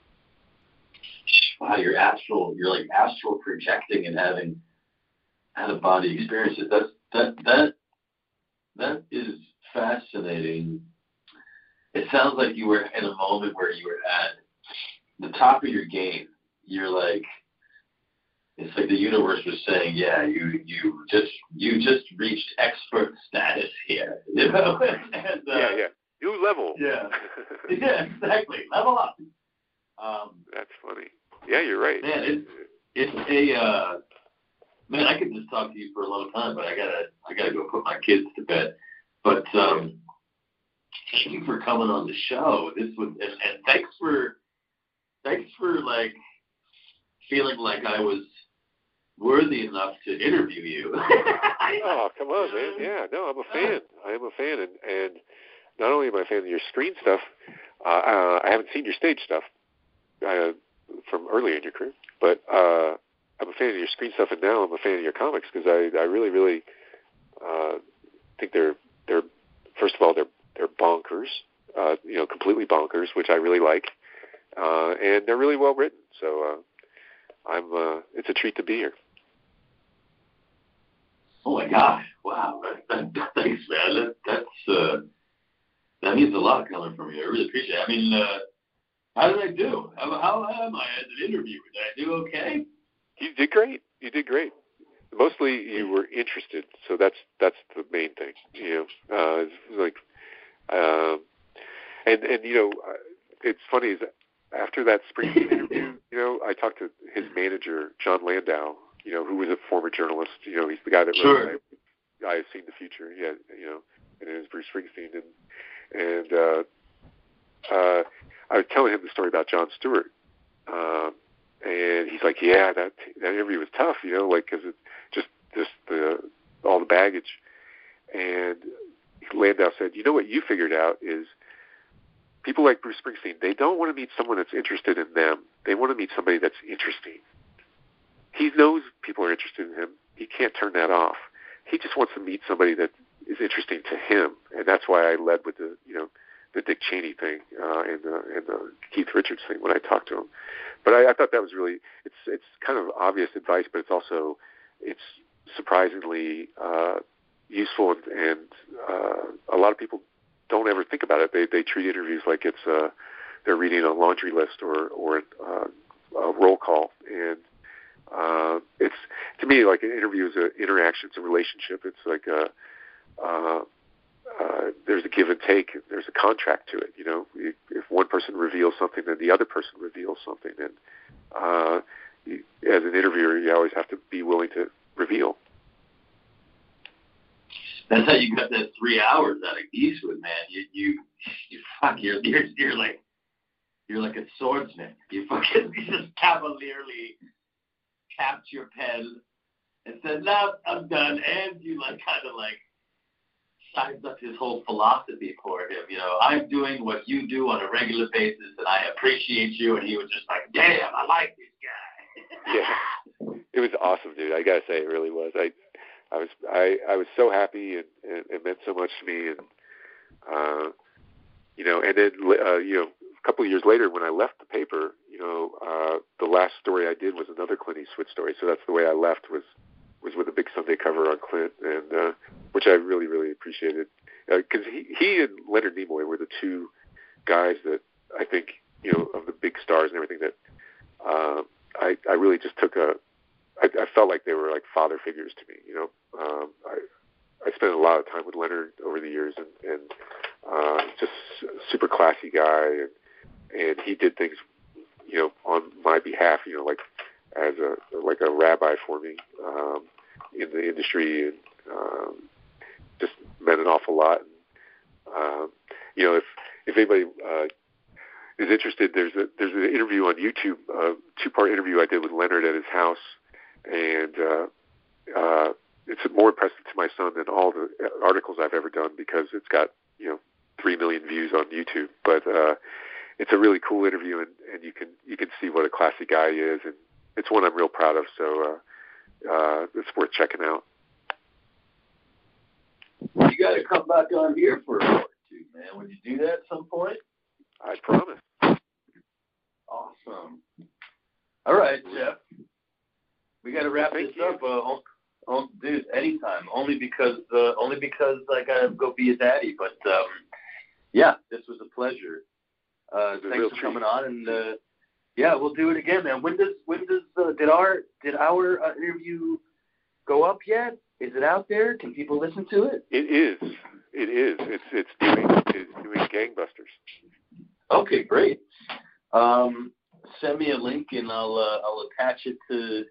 Wow, you're astral. You're like astral projecting and having out of body experiences. That's that that that is fascinating. It sounds like you were in a moment where you were at the top of your game. You're like it's like the universe was saying, yeah, you you just you just reached expert status here, (laughs) you know. (laughs) and, uh, yeah, yeah, new level. Yeah, (laughs) yeah, exactly. Level up. Um, That's funny. Yeah, you're right. Man, it's it's a uh, man. I could just talk to you for a long time, but I gotta I gotta go put my kids to bed. But um, thank you for coming on the show. This was and, and thanks for thanks for like feeling like I was worthy enough to interview you. (laughs) oh, come on, man. Yeah, no, I'm a fan. I am a fan, and and not only am I a fan of your screen stuff, uh, uh, I haven't seen your stage stuff uh, from earlier in your career, but uh, I'm a fan of your screen stuff, and now I'm a fan of your comics because I I really really uh, think they're they're first of all they're they're bonkers, uh, you know, completely bonkers, which I really like, uh, and they're really well written. So uh, I'm uh, it's a treat to be here. Oh my gosh! Wow, that, (laughs) that, thanks, man. That, that's uh, that means a lot coming from you. I really appreciate it. I mean, uh, how did I do? How, how am I as an interviewer? Did I do okay? You did great. You did great. Mostly, you were interested, so that's that's the main thing. You know, uh, like, um, and and you know, uh, it's funny is after that spring (laughs) interview, you know, I talked to his manager, Jon Landau, you know, who was a former journalist. You know, he's the guy that sure. wrote I, I have seen the future. Yeah, you know, and it was Bruce Springsteen, and and uh, uh, I was telling him the story about Jon Stewart, um, and he's like, "Yeah, that that interview was tough, you know, like because it just just the all the baggage." And Landau said, "You know what you figured out is." People like Bruce Springsteen, they don't want to meet someone that's interested in them. They want to meet somebody that's interesting he knows people are interested in him. He can't turn that off. He just wants to meet somebody that is interesting to him, and that's why I led with the you know the Dick Cheney thing uh, and the and the Keith Richards thing when I talked to him. But I, I thought that was really it's it's kind of obvious advice, but it's also it's surprisingly uh, useful and, and uh, a lot of people don't ever think about it. They they treat interviews like it's uh, they're reading a laundry list or or uh, a roll call, and uh, it's to me like an interview is an interaction, it's a relationship. It's like a uh, uh, there's a give and take. There's a contract to it. You know, if one person reveals something, then the other person reveals something, and uh, you, as an interviewer, you always have to be willing to reveal. That's how you got that three hours out of Eastwood, man. You you you fuck you're you're, you're like you're like a swordsman. You fucking (laughs) you just cavalierly tapped your pen and said, "No, I'm done," and you like kind of like sized up his whole philosophy for him. You know, I'm doing what you do on a regular basis, and I appreciate you. And he was just like, "Damn, I like this guy." yeah, it was awesome, dude. I gotta say, it really was. I, I was, I, I was so happy, and, and it meant so much to me, and uh, you know, and then uh, you know, a couple of years later, when I left the paper, you know, uh, the last story I did was another Clint Eastwood story. So that's the way I left was was with a big Sunday cover on Clint, and uh, which I really really appreciated because uh, he he and Leonard Nimoy were the two guys that I think you know of the big stars and everything that uh, I I really just took a I, I felt like they were like father figures to me. You know, um, I I spent a lot of time with Leonard over the years, and and uh, just super classy guy, and and he did things you know, on my behalf, you know, like as a like a rabbi for me um, in the industry, and um, just meant an awful lot. And, um, you know, if if anybody uh, is interested, there's a there's an interview on YouTube, a two part interview I did with Leonard at his house, and uh, uh, it's more impressive to my son than all the articles I've ever done because it's got you know three million views on YouTube. But uh, it's a really cool interview, and, and you can you can see what a classy guy he is, and it's one I'm real proud of. So uh, uh, it's worth checking out. You got to come back on here for a or two, man. Would you do that at some point? I promise. Awesome. All right, Jeff. We got to wrap Thank this you. up. Uh, oh, oh, dude, anytime. Only because uh, only because I gotta go be a daddy. But um, yeah, this was a pleasure. Uh, a thanks for treat. coming on, and uh, yeah, we'll do it again, man. When does when does uh, did our did our uh, interview go up yet? Is it out there? Can people listen to it? It is. It is. It's it's doing it's doing gangbusters. Okay, great. Um, send me a link and I'll uh, I'll attach it to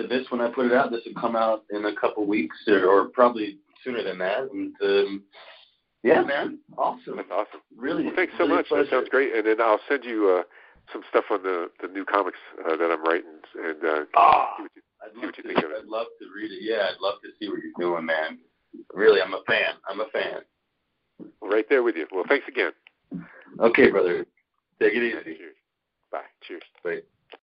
to this when I put it out. This will come out in a couple weeks or, or probably sooner than that. And um, yeah, man, awesome. That's awesome. Really, Well, thanks so really much. That sounds great. And then I'll send you uh, some stuff on the the new comics uh, that I'm writing, and uh, Ah, see what you- I'd see love what you to. think of it. I'd love to read it. Yeah, I'd love to see what you're doing, man. Really, I'm a fan. I'm a fan. right there with you. Well, thanks again. Okay, brother. Take it easy. Cheers. Bye. Cheers. Bye.